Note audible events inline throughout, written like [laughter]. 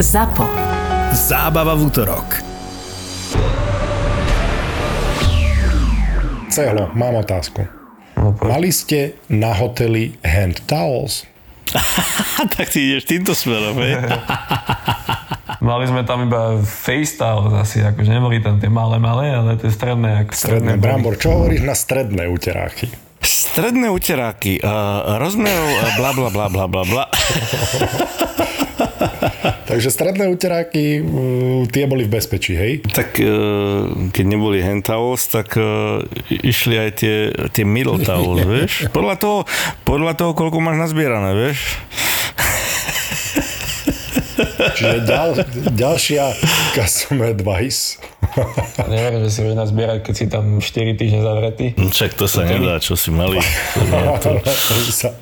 ZAPO. Zábava v útorok. Celo, mám otázku. Mali ste na hoteli hand towels? [laughs] tak ty ideš týmto smerom, hej? [laughs] Mali sme tam iba face towels asi, akože neboli tam tie malé, malé, ale tie stredné. Ako Stredné boli. brambor. Čo hovoríš na stredné uteráky? Stredné uteráky, uh, rozmerov, uh, bla bla bla bla bla bla. [laughs] Takže stredné uteráky, uh, tie boli v bezpečí, hej? Tak uh, keď neboli towels, tak uh, išli aj tie, tie middle towels, [laughs] vieš? Podľa toho, podľa toho, koľko máš nazbierané, vieš? Čiže ďal, ďalšia customer advice. Neverím, že si vieš nazbierať, keď si tam 4 týždne zavretý. No Však to sa nedá, čo si mali. To, to, [laughs] Sa-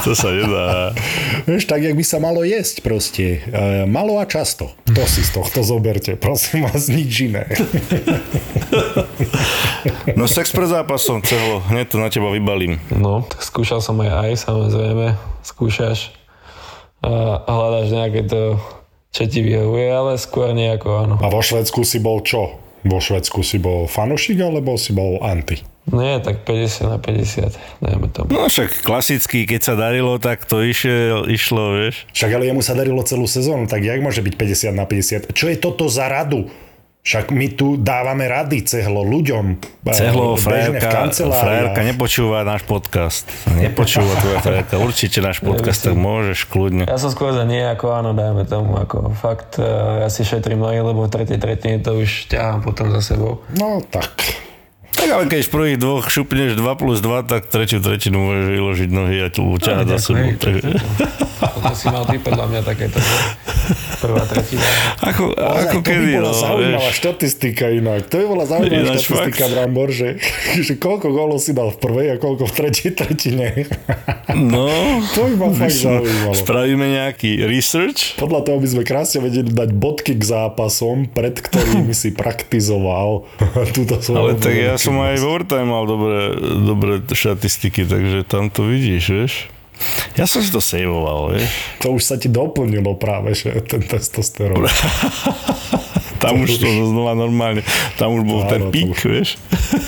to sa nedá. Vieš, tak, jak by sa malo jesť proste. E, malo a často. To si z tohto zoberte, prosím vás, nič iné. No sex pred zápasom, celo, hneď to na teba vybalím. No, tak skúšal som aj aj, samozrejme. Skúšaš a hľadáš nejaké to, čo ti vyhovuje, ale skôr nejako áno. A vo Švedsku si bol čo? Vo Švedsku si bol fanušik alebo si bol anti? Nie, tak 50 na 50, dajme tomu. No však klasicky, keď sa darilo, tak to išiel, išlo, vieš. Však ale jemu sa darilo celú sezónu, tak jak môže byť 50 na 50? Čo je toto za radu? Však my tu dávame rady cehlo ľuďom. Cehlo, frajerka, frajerka nepočúva náš podcast. Nepočúva tvoja frajerka. Určite náš podcast, tak môžeš kľudne. Ja som skôr za nie ako áno, dajme tomu, ako fakt, eh, ja si šetrím nohy, lebo v tretej tretine to už ťahám potom za sebou. No tak. Tak ale keď v prvých dvoch šupneš 2 plus 2, tak tretiu tretinu môžeš vyložiť nohy a tu ťahať za sebou. [laughs] Hej, Takže, To si mal ty podľa mňa takéto, prvá tretina. ako, Ozaj, ako to by kedy, bola no, zaujímavá vieš. štatistika inak. To by bola zaujímavá Ináč štatistika, fakt. Brambor, že, [laughs] že koľko gólov si dal v prvej a koľko v tretej tretine. [laughs] No, [laughs] To by ma fakt no, zaujímalo. spravíme nejaký research. Podľa toho by sme krásne vedeli dať bodky k zápasom, pred ktorými si praktizoval túto svoju Ale tak ja som aj v overtime mal dobré, dobré štatistiky, takže tam to vidíš, vieš. Ja som si to sejvoval, vieš. To už sa ti doplnilo práve, že ten testosterón. [laughs] Tam už to znova normálne, tam už bol Áno, ten pík, už- vieš.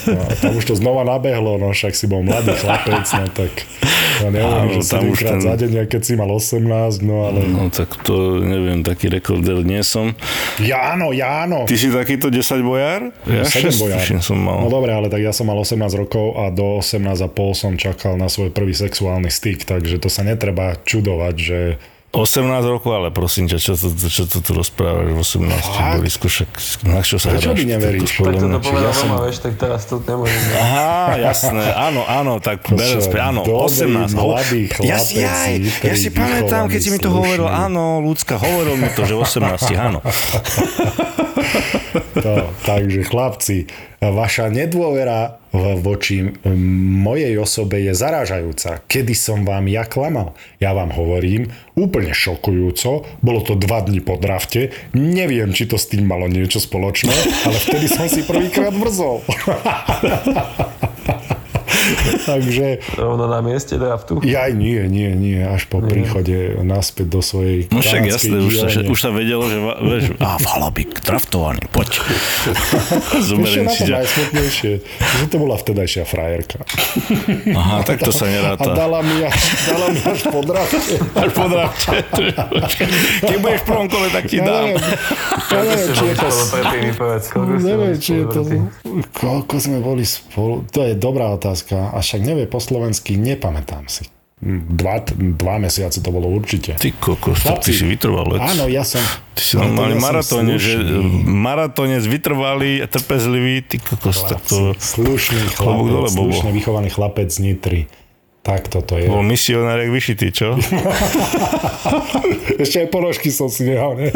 No, tam už to znova nabehlo, no však si bol mladý chlapec, no tak ja neviem, Áno, že tam už 7 krát ten- za deň, keď si mal 18, no ale... No tak to neviem, taký rekorder nie som. Jáno, Jáno! Ty si takýto 10 bojár? Ja 7 šesť, bojár. tuším, som mal. No dobre, ale tak ja som mal 18 rokov a do 18 a pol som čakal na svoj prvý sexuálny styk, takže to sa netreba čudovať, že 18 rokov, ale prosím ťa, čo to, čo to tu rozprávaš v 18, Fakt? Borisku, však na čo sa Prečo hráš? mi neveríš? To- to Tak to mňa- povedal ja som- vieš, tak teraz to nemôžem. Aha, jasné, áno, áno, tak berem späť, áno, dobrý, 18. Ho- mladý ja, chlapec, si, aj, ja si pamätám, keď si mi to hovoril, áno, ľudská, hovoril mi to, že 18, áno. [laughs] To, takže chlapci, vaša nedôvera voči mojej osobe je zarážajúca. Kedy som vám ja klamal? Ja vám hovorím, úplne šokujúco, bolo to dva dni po drafte, neviem, či to s tým malo niečo spoločné, ale vtedy som si prvýkrát mrzol. [laughs] [laughs] Takže Rovno na mieste draftu. ja nie, nie, nie, až po príchode naspäť do svojej No však jasné, už sa, už sa vedelo, že va- vieš, [laughs] a Valabik, draftovaný, poď. [laughs] Zoberiem si to ťa. najsmutnejšie, že to bola vtedajšia frajerka. Aha, tak to sa A neráta. dala mi až, dala mi až po drafte. Až po drafte. Keď budeš v prvom kole, tak ti Ja dám. ja neviem, či je to... Neviem, či je to... Koľko sme boli spolu? To je dobrá otázka. A však nevie po slovensky, nepamätám si. Dva, dva mesiace to bolo určite. Ty kokos, tak ty Chlapci, si vytrvalec. Áno, ja som... Ty si normálne ja maratóne, že maratónec vytrvalý trpezlivý, ty kokos, tak to... Slušný chlapec, slušne vychovaný chlapec z Nitry. Tak toto je. Bol misionár jak vyšitý, čo? [laughs] Ešte aj ponožky som si nehal, ne?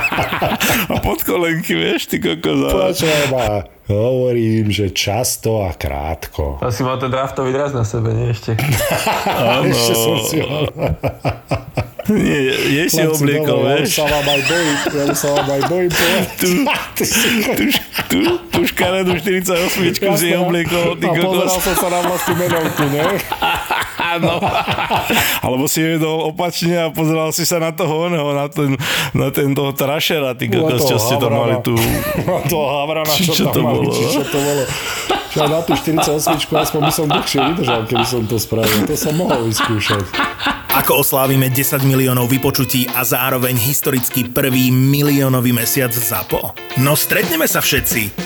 [laughs] A podkolenky, vieš, ty kokos. Počujem ma, hovorím, že často a krátko. Asi mal ten draftový draz na sebe, nie ešte? [laughs] Áno. Ešte som si ho... [laughs] Nie, jej si obliekol, vieš. sa vám aj bojím, ja sa vám aj bojím si... [laughs] Tu, tu, tu škaredú 48 si obliekol, ty A kokos. som sa na vlastnú menovku, ne? [laughs] no. Alebo si jedol opačne a pozeral si sa na toho oného, na ten, na ten toho trašera, ty kokos, čo ste tam mali tu. Na toho Havrana, čo, čo tam to mali, bolo, no? čo to bolo. Čo na tú 48 aspoň by som dlhšie vydržal, keby som to spravil. To som mohol vyskúšať. Ako oslávime 10 miliónov vypočutí a zároveň historicky prvý miliónový mesiac ZAPO? No stretneme sa všetci!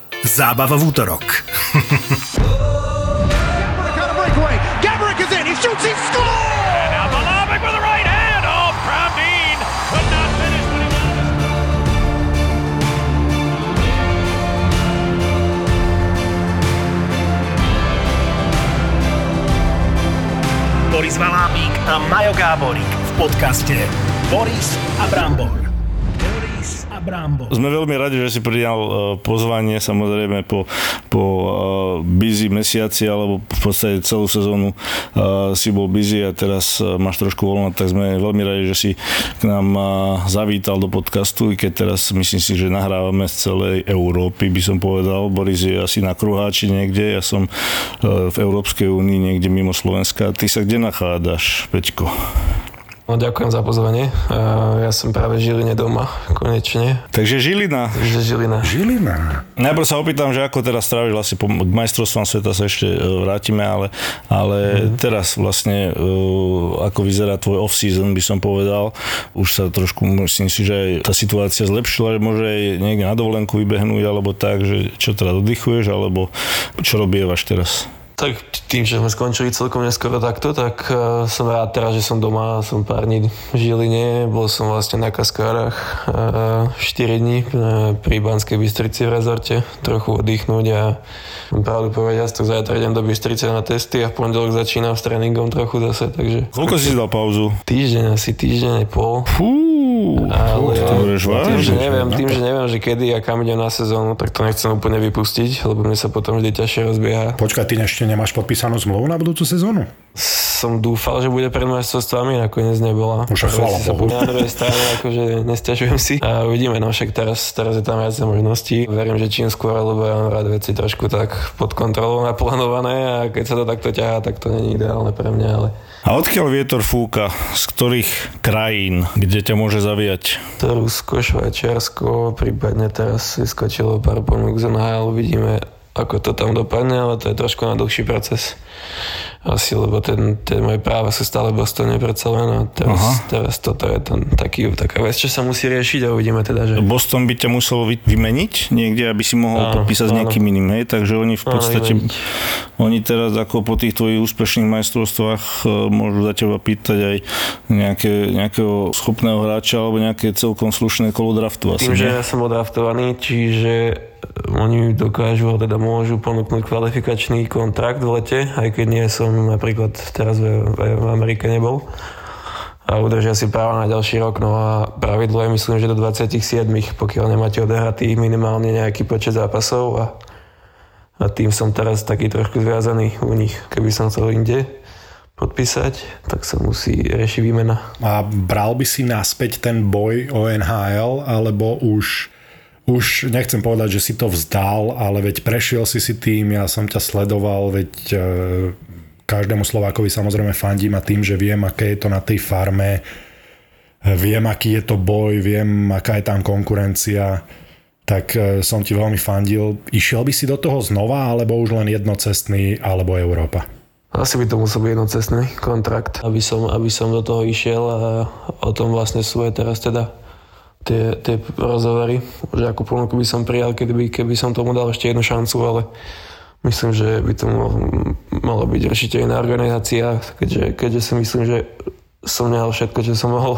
Zábava v útorok. Oh. Boris Valábík a Majo Gáborík v podcaste Boris a Brambor. Brambor. Sme veľmi radi, že si prijal eh, pozvanie, samozrejme po, po eh, busy mesiaci, alebo v podstate celú sezónu eh, si bol busy a teraz máš trošku voľno, tak sme veľmi radi, že si k nám zavítal do podcastu, i keď teraz myslím si, že nahrávame z celej Európy, by som povedal. Boris je asi na kruháči niekde, ja som v Európskej únii niekde mimo Slovenska. Ty sa kde nachádzaš, Peťko? No, ďakujem za pozvanie. Uh, ja som práve v Žiline doma, konečne. Takže Žilina. Takže Žilina. Žilina. Najprv sa opýtam, že ako teraz stráviš asi po k majstrovstvám sveta sa ešte e, vrátime, ale, ale mm. teraz vlastne uh, ako vyzerá tvoj off-season, by som povedal. Už sa trošku, myslím si, že aj tá situácia zlepšila, že môže aj niekde na dovolenku vybehnúť, alebo tak, že čo teda oddychuješ, alebo čo robievaš teraz? Tak tým, že sme skončili celkom neskoro takto, tak uh, som rád teraz, že som doma, som pár dní v Žiline, bol som vlastne na Kaskárach uh, 4 dní uh, pri Banskej Bystrici v rezorte, trochu oddychnúť a pravdu povedať, tak zajtra idem do Bystrice na testy a v pondelok začínam s tréningom trochu zase, takže Koľko si dal pauzu? týždeň, asi týždeň pol. Fú, Ale to budeš tým, že neviem, tým, že neviem, že kedy a kam idem na sezónu, tak to nechcem úplne vypustiť, lebo mne sa potom vždy ťažšie rozbieha. Počkaj, ty ešte nemáš podpísanú zmluvu na budúcu sezónu? Som dúfal, že bude pred majstrovstvami, nakoniec nebola. Už aj chvála Bohu. Na druhej strane, akože nesťažujem si. A uvidíme, no však teraz, teraz je tam viac možností. Verím, že čím skôr, lebo ja mám rád veci trošku tak pod kontrolou naplánované a keď sa to takto ťahá, tak to nie je ideálne pre mňa, ale A odkiaľ vietor fúka? Z ktorých krajín? Kde ťa môže zaviať? to Rusko, Švajčiarsko, prípadne teraz vyskočilo pár ponúk z NHL, uvidíme, ako to tam dopadne, ale to je trošku na dlhší proces. Asi, lebo ten, tie moje práva sú stále v Bostone predsa len a teraz, teraz toto je ten, taký, taká vec, čo sa musí riešiť a uvidíme teda, že... Boston by ťa musel vy- vymeniť niekde, aby si mohol Áno, podpísať s áno. niekým iným, hej? Takže oni v Áno, podstate, vymeniť. oni teraz ako po tých tvojich úspešných majstrovstvách e, môžu za teba pýtať aj nejaké, nejakého schopného hráča alebo nejaké celkom slušné kolo draftu asi, Tým, že nie? ja som odraftovaný, čiže oni dokážu, teda môžu ponúknuť kvalifikačný kontrakt v lete, aj keď nie som napríklad teraz v Amerike nebol. A udržia si práva na ďalší rok. No a pravidlo je myslím, že do 27, pokiaľ nemáte odehratý minimálne nejaký počet zápasov a, a tým som teraz taký trošku zviazaný u nich. Keby som chcel inde podpísať, tak sa musí riešiť výmena. A bral by si naspäť ten boj o NHL, alebo už, už nechcem povedať, že si to vzdal, ale veď prešiel si si tým, ja som ťa sledoval, veď e, každému Slovákovi samozrejme fandím a tým, že viem, aké je to na tej farme, viem, aký je to boj, viem, aká je tam konkurencia, tak e, som ti veľmi fandil. Išiel by si do toho znova, alebo už len jednocestný, alebo Európa? Asi by to musel byť jednocestný kontrakt, aby som, aby som do toho išiel a o tom vlastne sú aj teraz teda tie, tie rozhovory, že akú ponuku by som prijal, keby, keby som tomu dal ešte jednu šancu, ale myslím, že by to malo, malo byť určite iná organizácia, keďže, keďže si myslím, že som nehal všetko, čo som mohol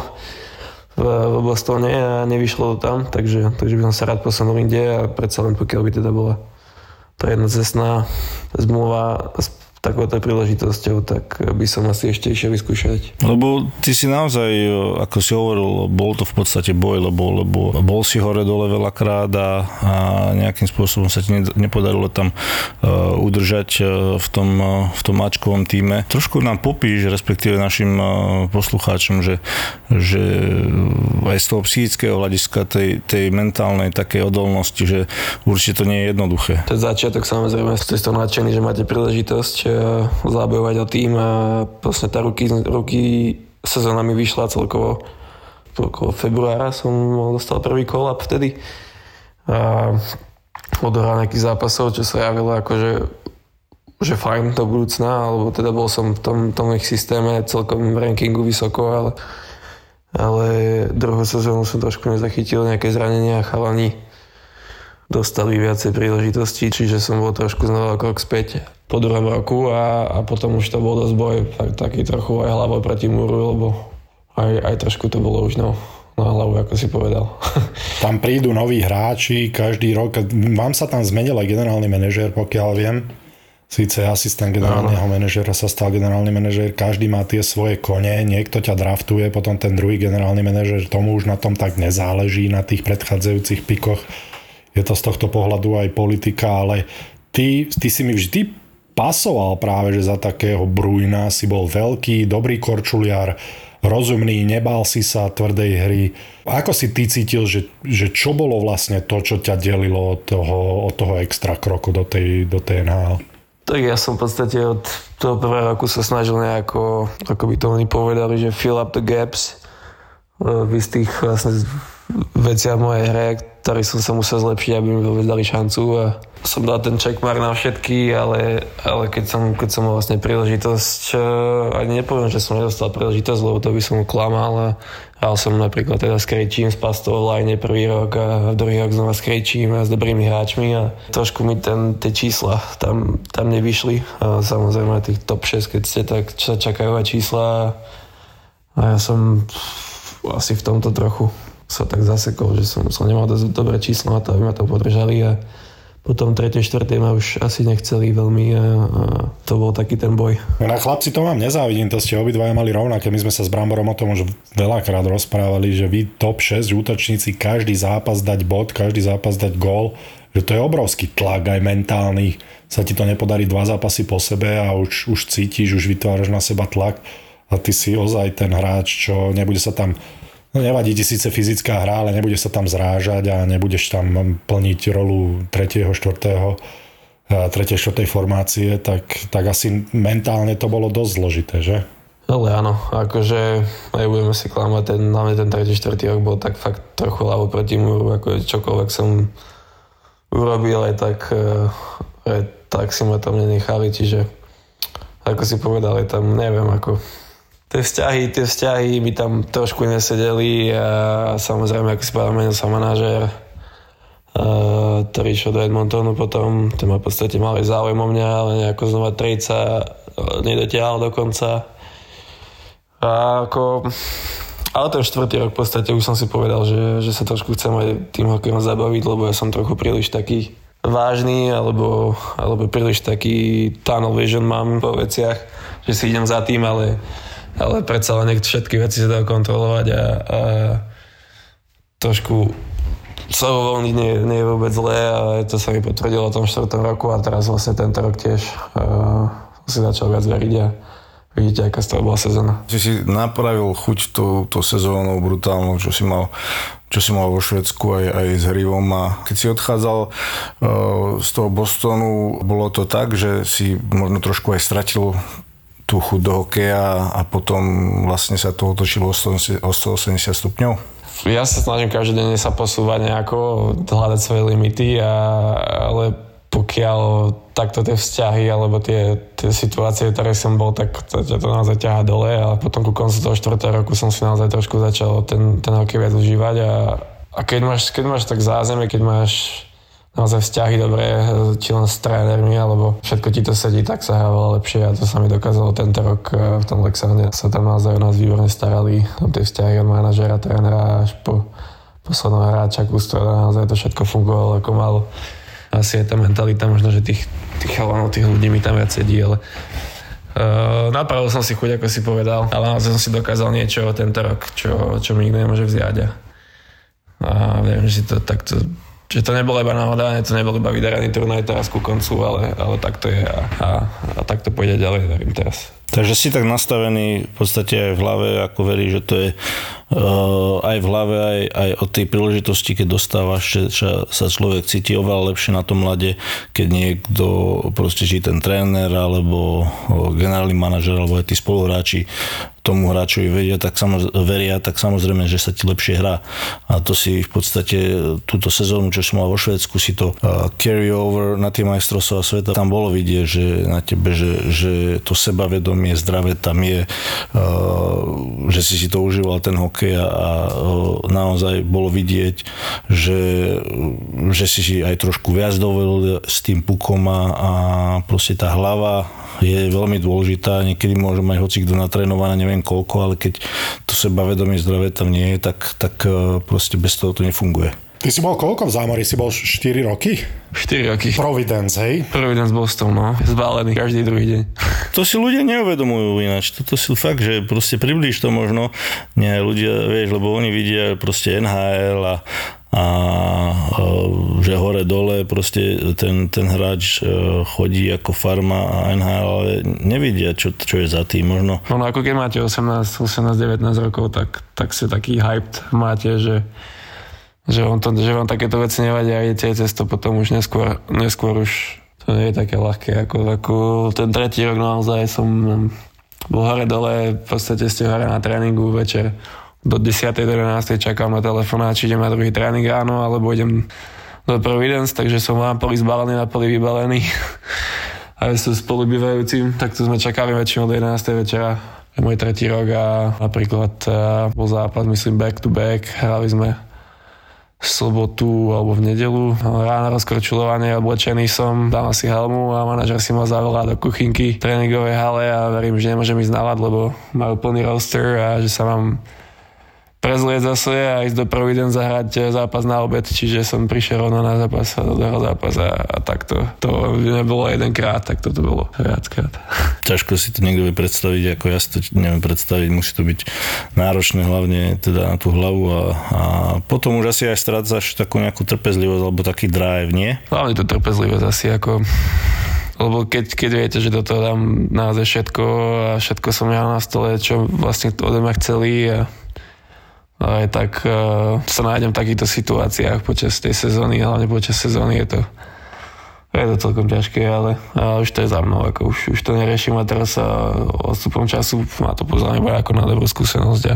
v, v Bostone a nevyšlo to tam, takže, takže by som sa rád posunul inde a predsa len pokiaľ by teda bola tá jednocestná zmluva takouto príležitosťou, tak by som asi ešte išiel vyskúšať. Lebo ty si naozaj, ako si hovoril, bol to v podstate boj, lebo, lebo bol si hore dole veľakrát a, a nejakým spôsobom sa ti nepodarilo tam uh, udržať uh, v tom, uh, v tom mačkovom týme. Trošku nám popíš, respektíve našim uh, poslucháčom, že, že aj z toho psychického hľadiska tej, tej mentálnej takej odolnosti, že určite to nie je jednoduché. Ten začiatok samozrejme ste z toho nadšení, že máte príležitosť zabojovať o tým a vlastne tá ruky, ruky sezóna mi vyšla celkovo okolo februára som dostal prvý kolap vtedy. A odohral nejakých zápasov, čo sa javilo akože že fajn do budúcna, alebo teda bol som v tom, tom ich systéme celkom v rankingu vysoko, ale, ale druhú sezónu som trošku nezachytil nejaké zranenia a chalani dostali viacej príležitostí, čiže som bol trošku znova krok späť po druhom roku a, a potom už to bol dosť boj, tak, taký trochu aj hlavou proti múru, lebo aj, aj trošku to bolo už no, na hlavu, ako si povedal. [laughs] Tam prídu noví hráči každý rok. Vám sa tam zmenil aj generálny manažér, pokiaľ viem. Síce asistent generálneho manažera sa stal generálny manažér, každý má tie svoje kone, niekto ťa draftuje, potom ten druhý generálny manažér, tomu už na tom tak nezáleží, na tých predchádzajúcich pikoch je to z tohto pohľadu aj politika, ale ty, ty si mi vždy pasoval práve, že za takého Brujna si bol veľký, dobrý korčuliar, rozumný, nebál si sa tvrdej hry. Ako si ty cítil, že, že čo bolo vlastne to, čo ťa delilo od toho, od toho extra kroku do tej, do tej NHL? Tak ja som v podstate od toho prvého roku sa snažil nejako, ako by to oni povedali, že fill up the gaps v istých vlastne veciach mojej hre, ktorý som sa musel zlepšiť, aby mi vôbec dali šancu a som dal ten checkmark na všetky, ale, ale keď, som, keď som mal vlastne príležitosť, uh, ani nepoviem, že som nedostal príležitosť, lebo to by som klamal a hral som napríklad teda s Krejčím, s Pastou line prvý rok a druhý rok znova s Krejčím a s dobrými hráčmi a trošku mi ten, tie čísla tam, tam nevyšli. A samozrejme tých top 6, keď ste tak sa čakajú čísla a ja som asi v tomto trochu sa tak zasekol, že som, som nemal dosť dobré číslo na to, aby ma to podržali a potom 3. 4. ma už asi nechceli veľmi a, a to bol taký ten boj. Na chlapci to vám nezávidím, to ste obidvaja mali rovnaké. My sme sa s Bramborom o tom už veľakrát rozprávali, že vy top 6 útočníci, každý zápas dať bod, každý zápas dať gól, že to je obrovský tlak aj mentálny. Sa ti to nepodarí dva zápasy po sebe a už, už cítiš, už vytváraš na seba tlak a ty si ozaj ten hráč, čo nebude sa tam No nevadí ti síce fyzická hra, ale nebude sa tam zrážať a nebudeš tam plniť rolu 3., 4., 3. 4. formácie, tak, tak asi mentálne to bolo dosť zložité, že? Ale áno, akože nebudeme si klamať, ten, hlavne ten 3. 4. rok bol tak fakt trochu ľavo proti múru, ako čokoľvek som urobil, aj tak, eh, aj tak si ma tam nenechali, čiže ako si povedal, je tam, neviem, ako tie vzťahy, tie vzťahy by tam trošku nesedeli a samozrejme, ako si povedal, menil sa manažér, ktorý išiel do Edmontonu potom, ten ma v podstate mal aj záujem o mňa, ale nejako znova trejca nedotiahol do konca. A ako, ale ten štvrtý rok v podstate už som si povedal, že, že sa trošku chcem aj tým hokejom zabaviť, lebo ja som trochu príliš taký vážny, alebo, alebo príliš taký tunnel vision mám po veciach, že si idem za tým, ale ale predsa len všetky veci sa dajú kontrolovať a, a trošku sa uvoľniť nie, nie je vôbec zlé a to sa mi potvrdilo v tom 4. roku a teraz vlastne tento rok tiež uh, si začal viac veriť a vidíte, aká z toho bola sezóna. Si si napravil chuť tú, tú sezónu brutálnu, čo si mal čo si mal vo Švedsku aj, aj s Hrivom a keď si odchádzal uh, z toho Bostonu, bolo to tak, že si možno trošku aj stratil tú chuť do hokeja a potom vlastne sa to otočilo o 180 stupňov? Ja sa snažím každý deň sa posúvať nejako, hľadať svoje limity, a, ale pokiaľ takto tie vzťahy alebo tie, tie situácie, ktoré som bol, tak to, to, to naozaj ťaha dole a potom ku koncu toho 4. roku som si naozaj trošku začal ten, ten hokej viac užívať a, a keď, máš, keď máš tak zázemie, keď máš naozaj vzťahy dobré, či len s trénermi, alebo všetko ti to sedí, tak sa hrávalo lepšie a to sa mi dokázalo tento rok eh, v tom Lexarne. Sa tam naozaj o nás výborne starali, tam tie vzťahy od manažera, trénera až po posledného hráča, kustora, naozaj to všetko fungovalo ako malo. asi je tá mentalita možno, že tých, tých chalanov, tých ľudí mi tam viac sedí, ale Uh, napravil som si chuť, ako si povedal, ale naozaj som si dokázal niečo tento rok, čo, čo mi nikto nemôže vziať. A, a viem, že to takto že to nebolo iba náhoda, to nebol iba vydaraný turnaj teraz ku koncu, ale, ale tak to je a, a, a tak to pôjde ďalej, verím teraz. Takže si tak nastavený v podstate aj v hlave, ako verí, že to je aj v hlave, aj, aj od tej príležitosti, keď dostávaš, že, sa človek cíti oveľa lepšie na tom mlade, keď niekto proste, či ten tréner, alebo generálny manažer, alebo aj tí spoluhráči tomu hráčovi vedia, tak samozrejme, veria, tak samozrejme, že sa ti lepšie hrá. A to si v podstate túto sezónu, čo som mal vo Švedsku, si to uh, carry over na tie majstrovstvá sveta. Tam bolo vidieť, že na tebe, že, že to sebavedomie zdravé tam je, uh, že si si to užíval ten hokej a, a uh, naozaj bolo vidieť, že, že si aj trošku viac dovolil s tým pukom a, a proste tá hlava je veľmi dôležitá. Niekedy môže mať hoci kto natrénované, neviem koľko, ale keď to sebavedomie zdravé tam nie je, tak, tak e, proste bez toho to nefunguje. Ty si bol koľko v zámori? Si bol 4 roky? 4 roky. Providence, hej? Providence Boston, no. Zbálený každý druhý deň. To si ľudia neuvedomujú ináč. Toto si fakt, že proste priblíž to možno. Nie, ľudia, vieš, lebo oni vidia proste NHL a, a že hore dole proste ten, ten hráč e, chodí ako farma a NHL, ale nevidia, čo, čo je za tým možno. No, no ako keď máte 18, 18, 19 rokov, tak, tak si taký hyped máte, že že vám, to, že vám takéto veci nevadia a idete cez to potom už neskôr, neskôr už to nie je také ľahké. Ako, ako ten tretí rok naozaj som bol hore dole, v podstate ste hore na tréningu večer do 10. do 11. čakám na telefonát, či idem na druhý tréning ráno, alebo idem do Providence, takže som vám poli zbalený na poli vybalený. [laughs] A sú spolu bývajúcim, tak tu sme čakali väčšinou do 11. večera. Môj tretí rok a napríklad uh, bol zápas, myslím, back to back. Hrali sme v sobotu alebo v nedelu. Ráno rozkorčulovanie, oblečený som, dám si helmu a manažer si ma zavolá do kuchynky tréningovej hale a verím, že nemôžem ísť na lebo majú plný roster a že sa mám prezlieť zase a ísť do Providence zahrať eh, zápas na obed, čiže som prišiel rovno na zápas a dohral zápas a, a takto. To nebolo jedenkrát, tak toto bolo viackrát. [laughs] Ťažko si to niekto vie predstaviť, ako ja si to neviem predstaviť, musí to byť náročné hlavne teda na tú hlavu a, a potom už asi aj strácaš takú nejakú trpezlivosť alebo taký drive, nie? Hlavne to trpezlivosť asi ako lebo keď, keď viete, že do toho dám naozaj všetko a všetko som ja na stole, čo vlastne odo mňa chceli a aj tak uh, sa nájdem v takýchto situáciách počas tej sezóny, hlavne počas sezóny je to je to celkom ťažké, ale, ale už to je za mnou, ako už, už to neriešim a teraz sa odstupom času ma to pozrieť ako na dobrú skúsenosť a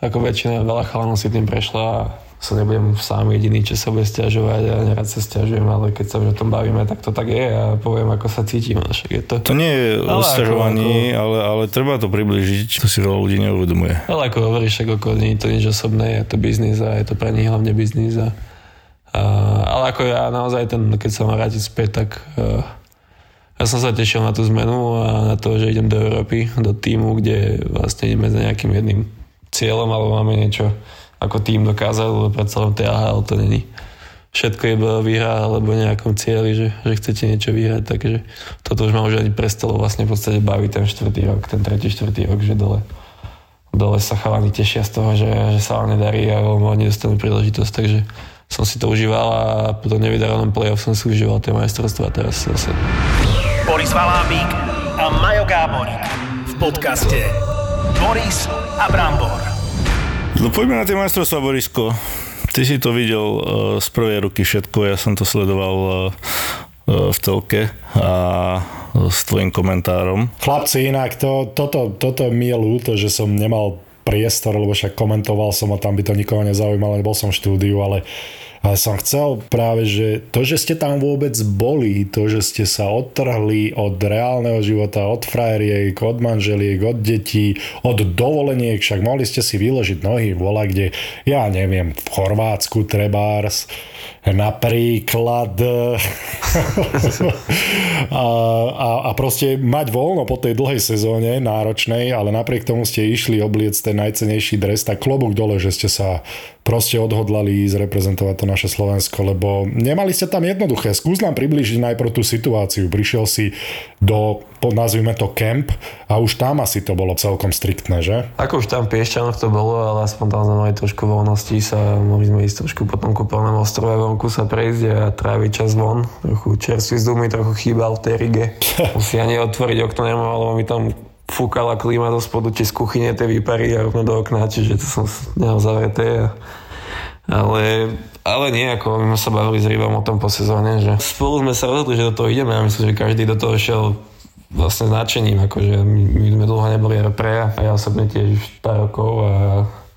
ako väčšina veľa chalanov si tým prešla a sa nebudem sám jediný, čo sa bude stiažovať a nerad sa stiažujem, ale keď sa o tom bavíme, tak to tak je a poviem, ako sa cítim. Však je to... to nie je o stiažovaní, ako... ale, ale treba to približiť, to si veľa ľudí neuvedomuje. Ale ako hovoríš, ako nie je to nič osobné, je to biznis a je to pre nich hlavne biznis. A, a, ale ako ja naozaj, ten, keď sa mám vrátiť späť, tak uh, ja som sa tešil na tú zmenu a na to, že idem do Európy, do týmu, kde vlastne ideme za nejakým jedným cieľom, alebo máme niečo ako tým dokázal, lebo predsa len TAHL to není všetko je výhra alebo nejakom cieli, že, že chcete niečo vyhrať, takže toto už ma už ani prestalo vlastne v podstate baviť ten štvrtý rok, ten tretí, štvrtý rok, že dole, dole sa chalani tešia z toho, že, že sa vám nedarí a oni dostanú príležitosť, takže som si to užíval a po tom nevydarenom playoff som si užíval tie majstrovstvá teraz zase. Boris Valábík a Majo Gáborík v podcaste Boris a Brambor. No poďme na tie majstrovstvá, Borisko. Ty si to videl uh, z prvej ruky všetko, ja som to sledoval uh, v telke a s tvojim komentárom. Chlapci, inak to, toto, toto mi je ľúto, že som nemal priestor, lebo však komentoval som a tam by to nikoho nezaujímalo, nebol som v štúdiu, ale ale som chcel práve, že to, že ste tam vôbec boli, to, že ste sa odtrhli od reálneho života, od frajeriek, od manželiek, od detí, od dovoleniek, však mohli ste si vyložiť nohy vola, kde, ja neviem, v Chorvátsku trebárs, napríklad [laughs] a, a, a proste mať voľno po tej dlhej sezóne náročnej, ale napriek tomu ste išli obliec ten najcenejší dres, tak klobúk dole, že ste sa proste odhodlali ísť reprezentovať to naše Slovensko, lebo nemali ste tam jednoduché. Skús nám približiť najprv tú situáciu. Prišiel si do, nazvime to camp a už tam asi to bolo celkom striktné, že? Ako už tam v Piešťanoch to bolo, ale aspoň tam sme mali trošku voľnosti sa, mohli sme ísť trošku po tom kúpeľnom ostrove vonku sa prejsť a tráviť čas von. Trochu čerstvý vzduch mi trochu chýbal v tej Rige. [laughs] si ani otvoriť okno nemohol, lebo mi tam fúkala klíma do spodu, či z kuchyne tie výpary a rovno do okna, čiže to som nehal zavreté. A, ale, ale nie, ako my sme sa bavili s Rybom o tom po sezóne, že spolu sme sa rozhodli, že do toho ideme a myslím, že každý do toho šiel vlastne značením, akože my, my sme dlho neboli repre a ja osobne tiež pár rokov a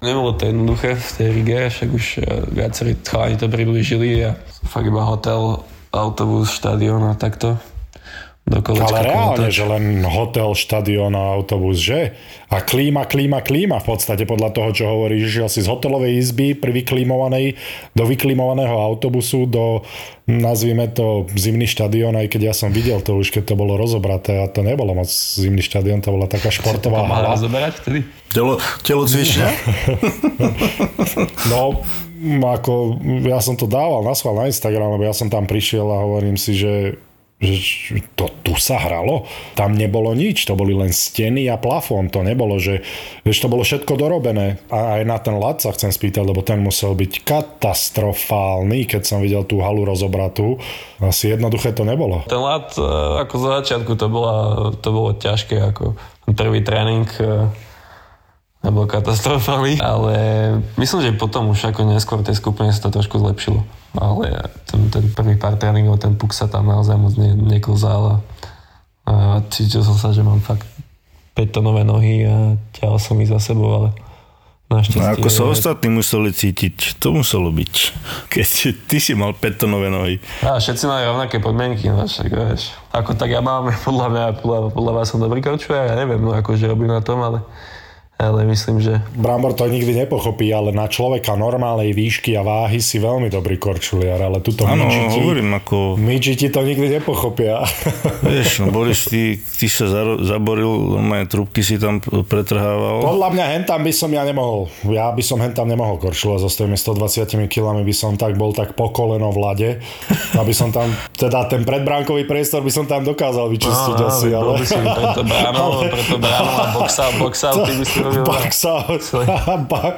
nebolo to jednoduché v tej Rige, však už eh, viacerí chalani to priblížili a fakt iba hotel, autobus, štadión a takto do kolečka. Ale reálne, že len hotel, štadión a autobus, že? A klíma, klíma, klíma v podstate podľa toho, čo hovoríš, že asi z hotelovej izby pri vyklimovanej do vyklimovaného autobusu do, nazvime to, zimný štadión, aj keď ja som videl to už, keď to bolo rozobraté a to nebolo moc zimný štadión, to bola taká športová hala. rozoberať vtedy? Telo, telo cvične? No, ako ja som to dával na schvál na Instagram, lebo ja som tam prišiel a hovorím si, že to tu sa hralo, tam nebolo nič, to boli len steny a plafón, to nebolo, že vieš, to bolo všetko dorobené a aj na ten lat sa chcem spýtať, lebo ten musel byť katastrofálny, keď som videl tú halu rozobratú, asi jednoduché to nebolo. Ten lat, e, ako za začiatku to, bola, to bolo ťažké, ako prvý tréning e, nebol katastrofálny, ale myslím, že potom už ako neskôr tej skupine sa to trošku zlepšilo. Ale ten, ten prvý pár tréningov, ten puk sa tam naozaj moc ne, neklzal a, cítil som sa, že mám fakt 5 tonové nohy a ťahal som ich za sebou, ale našťastie... No ako sa ostatní museli cítiť, to muselo byť. Keď ty si mal 5 tonové nohy. A všetci mali rovnaké podmienky, no však vieš. Ako tak ja mám, [laughs] podľa mňa, podľa, podľa vás som dobrý korčuja, ja neviem, no akože robím na tom, ale, ale myslím, že Brambor to nikdy nepochopí, ale na človeka normálnej výšky a váhy si veľmi dobrý korčuliar, ale tuto Áno, midžiti, hovorím, ako, midžiti to nikdy nepochopia. [laughs] vieš, no Boris, ty, ty sa zaro, zaboril, normálne trubky si tam pretrhával. Podľa mňa hentam by som ja nemohol. Ja by som hentam nemohol korčulovať so svojimi 120 kilami by som tak bol tak po koleno v lade. Aby som tam, teda ten predbránkový priestor by som tam dokázal vyčistiť Á, asi, bol ale... by si preto bránou, preto bránou a boxal, boxal, [laughs] ty by si robil... Baxa, ba-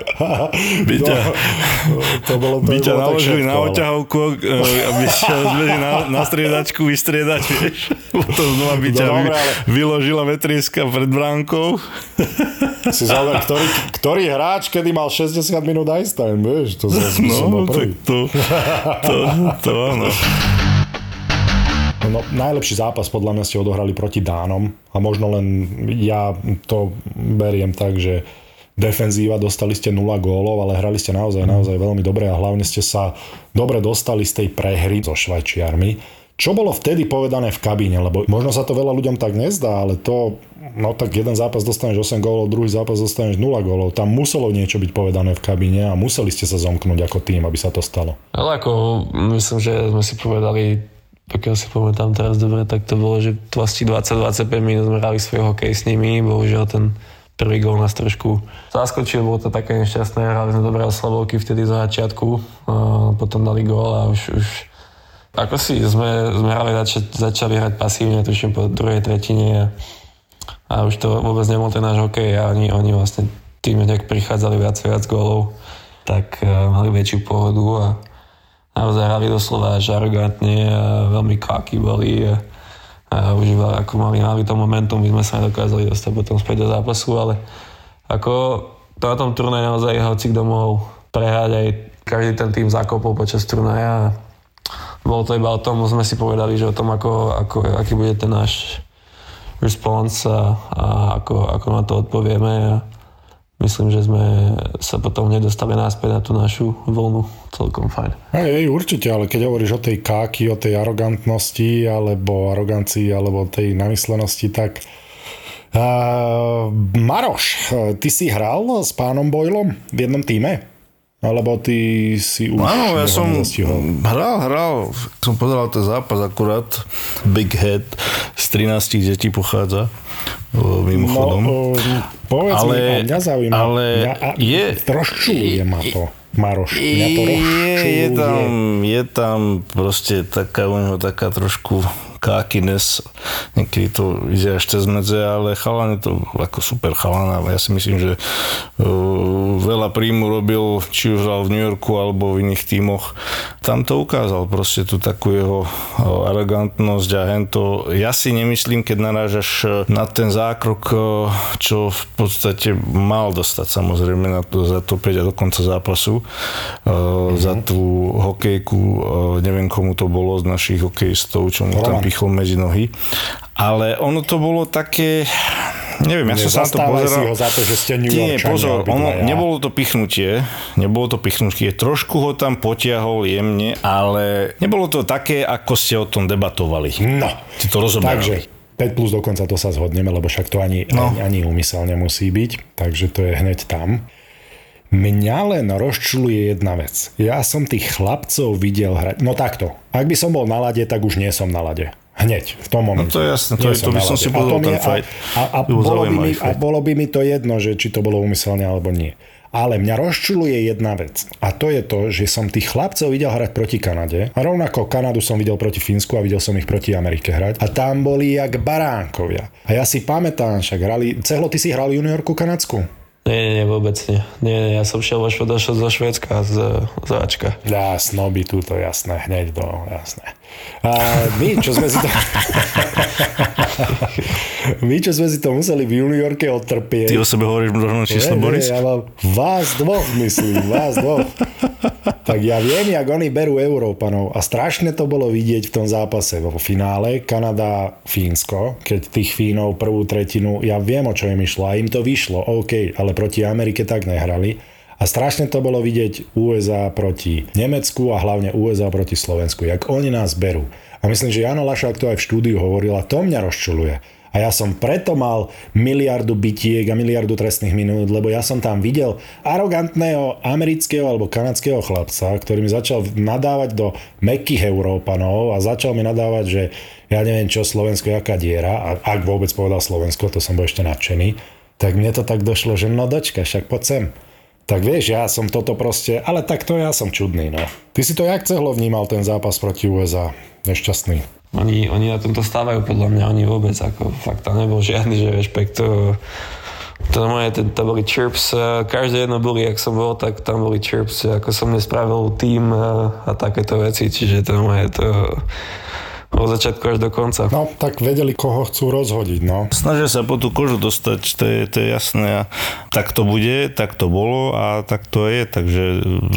Byťa, No, to bolo, to by ťa bolo tak naložili na oťahovku, eh, aby zvedli na, na striedačku vystriedať, vieš. [laughs] Potom znova by No ale- vyložila vetrieska pred bránkou. Si zober, ktorý, ktorý hráč, kedy mal 60 minút ice time, vieš, to zase No, prvý. to, to, to áno. [laughs] No, najlepší zápas podľa mňa ste odohrali proti Dánom a možno len ja to beriem tak, že defenzíva, dostali ste 0 gólov, ale hrali ste naozaj, naozaj veľmi dobre a hlavne ste sa dobre dostali z tej prehry so Švajčiarmi. Čo bolo vtedy povedané v kabíne? Lebo možno sa to veľa ľuďom tak nezdá, ale to, no tak jeden zápas dostaneš 8 gólov, druhý zápas dostaneš 0 gólov. Tam muselo niečo byť povedané v kabíne a museli ste sa zomknúť ako tým, aby sa to stalo. Ale ako, myslím, že sme si povedali, pokiaľ si pamätám teraz dobre, tak to bolo, že vlastne 20-25 minút sme hrali svoj hokej s nimi, bohužiaľ ten prvý gól nás trošku zaskočil, bolo to také nešťastné, hrali sme dobré oslavovky vtedy za začiatku, a potom dali gól a už, už ako si sme, sme hrali zač- začali hrať pasívne, tuším po druhej tretine a, a už to vôbec nebol ten náš hokej a oni, oni vlastne tým, jak prichádzali viac viac gólov, tak uh, mali väčšiu pohodu a naozaj hrali doslova až arogantne a veľmi káky boli a, a užívali, ako mali, mali to momentum, my sme sa nedokázali dostať potom späť do zápasu, ale ako to na tom turnaji naozaj hoci kto mohol prehrať aj každý ten tým zakopol počas turnaja a bolo to iba o tom, sme si povedali, že o tom, ako, ako, aký bude ten náš response a, a ako, ako na to odpovieme a myslím, že sme sa potom nedostali náspäť na tú našu vlnu celkom fajn. Hej, určite, ale keď hovoríš o tej káky, o tej arogantnosti, alebo arogancii, alebo tej namyslenosti, tak uh, Maroš, ty si hral s pánom Boylom v jednom týme? Alebo ty si už Áno, ja som nezastihol? hral, hral, som pozeral ten zápas akurát, Big Head, z 13 detí pochádza, mimochodom. No, povedz Ale- mi, mňa zaujíma, ale mňa, a, je- trošku je ma to. Maroš. Mňa to je, je, tam, je tam proste taká u neho taká trošku kákines, niekedy to ide až cez medze, ale je to ako super chalan a ja si myslím, že uh, veľa príjmu robil, či už v New Yorku alebo v iných tímoch. Tam to ukázal proste tú takú jeho uh, arrogantnosť a hento. Ja si nemyslím, keď narážaš uh, na ten zákrok, čo v podstate mal dostať samozrejme na to, za to 5 a do konca zápasu, mm-hmm. za tú hokejku, neviem komu to bolo z našich hokejistov, čo mu tam Roman. Pichol medzi nohy. Ale ono to bolo také, neviem, ja som sa na to pozeral. si ho za to, že ste New Nie, pozor, ono, nebolo to pichnutie, nebolo to pichnutie, trošku ho tam potiahol jemne, ale nebolo to také, ako ste o tom debatovali. No, Ti to rozoberali. takže 5 plus dokonca to sa zhodneme, lebo však to ani, No. ani, ani úmysel nemusí byť, takže to je hneď tam. Mňa len rozčuluje jedna vec. Ja som tých chlapcov videl hrať, no takto, ak by som bol na lade, tak už nie som na lade. Hneď, v tom momente. No to je jasné, to je- to by som si to ten a-. A, a, By bolo by mi, a bolo by mi to jedno, že či to bolo umyselne alebo nie. Ale mňa rozčuluje jedna vec. A to je to, že som tých chlapcov videl hrať proti Kanade. A rovnako Kanadu som videl proti Fínsku a videl som ich proti Amerike hrať. A tam boli jak baránkovia. A ja si pamätám, však hrali... Cehlo, ty si hral juniorku kanadsku? Nie, nie, nie, vôbec nie. Nie, nie, ja som šiel vo Šve- došiel zo Švédska z, z Ačka. Dá, snoby túto, jasné, hneď do, jasné. A my, čo sme si to... [laughs] my, čo sme si to museli v juniorke odtrpieť. Ty o sebe hovoríš možno číslo, nie, Boris? Ja mám vás dvoch, myslím, vás dvoch. Tak ja viem, jak oni berú Európanov a strašne to bolo vidieť v tom zápase vo finále Kanada-Fínsko, keď tých Fínov prvú tretinu, ja viem, o čo im išlo a im to vyšlo, OK, ale proti Amerike tak nehrali. A strašne to bolo vidieť USA proti Nemecku a hlavne USA proti Slovensku, jak oni nás berú. A myslím, že Jano Lašák to aj v štúdiu hovoril a to mňa rozčuluje. A ja som preto mal miliardu bitiek a miliardu trestných minút, lebo ja som tam videl arogantného amerického alebo kanadského chlapca, ktorý mi začal nadávať do mekých Európanov a začal mi nadávať, že ja neviem čo, Slovensko je aká diera, a ak vôbec povedal Slovensko, to som bol ešte nadšený, tak mne to tak došlo, že no dočka, však poď sem. Tak vieš, ja som toto proste, ale tak to ja som čudný, no. Ty si to jak cehlo vnímal ten zápas proti USA? Nešťastný. Oni, oni na tomto stávajú podľa mňa, oni vôbec, ako fakt tam nebol žiadny, že rešpekt. To, to moje, to, to boli chirps, každé jedno boli, ak som bol, tak tam boli chirps, ako som nespravil tým a, a takéto veci, čiže to moje, to od začiatku až do konca. No, tak vedeli, koho chcú rozhodiť, no. Snažia sa po tú kožu dostať, to je, to je jasné. A tak to bude, tak to bolo a tak to je, takže...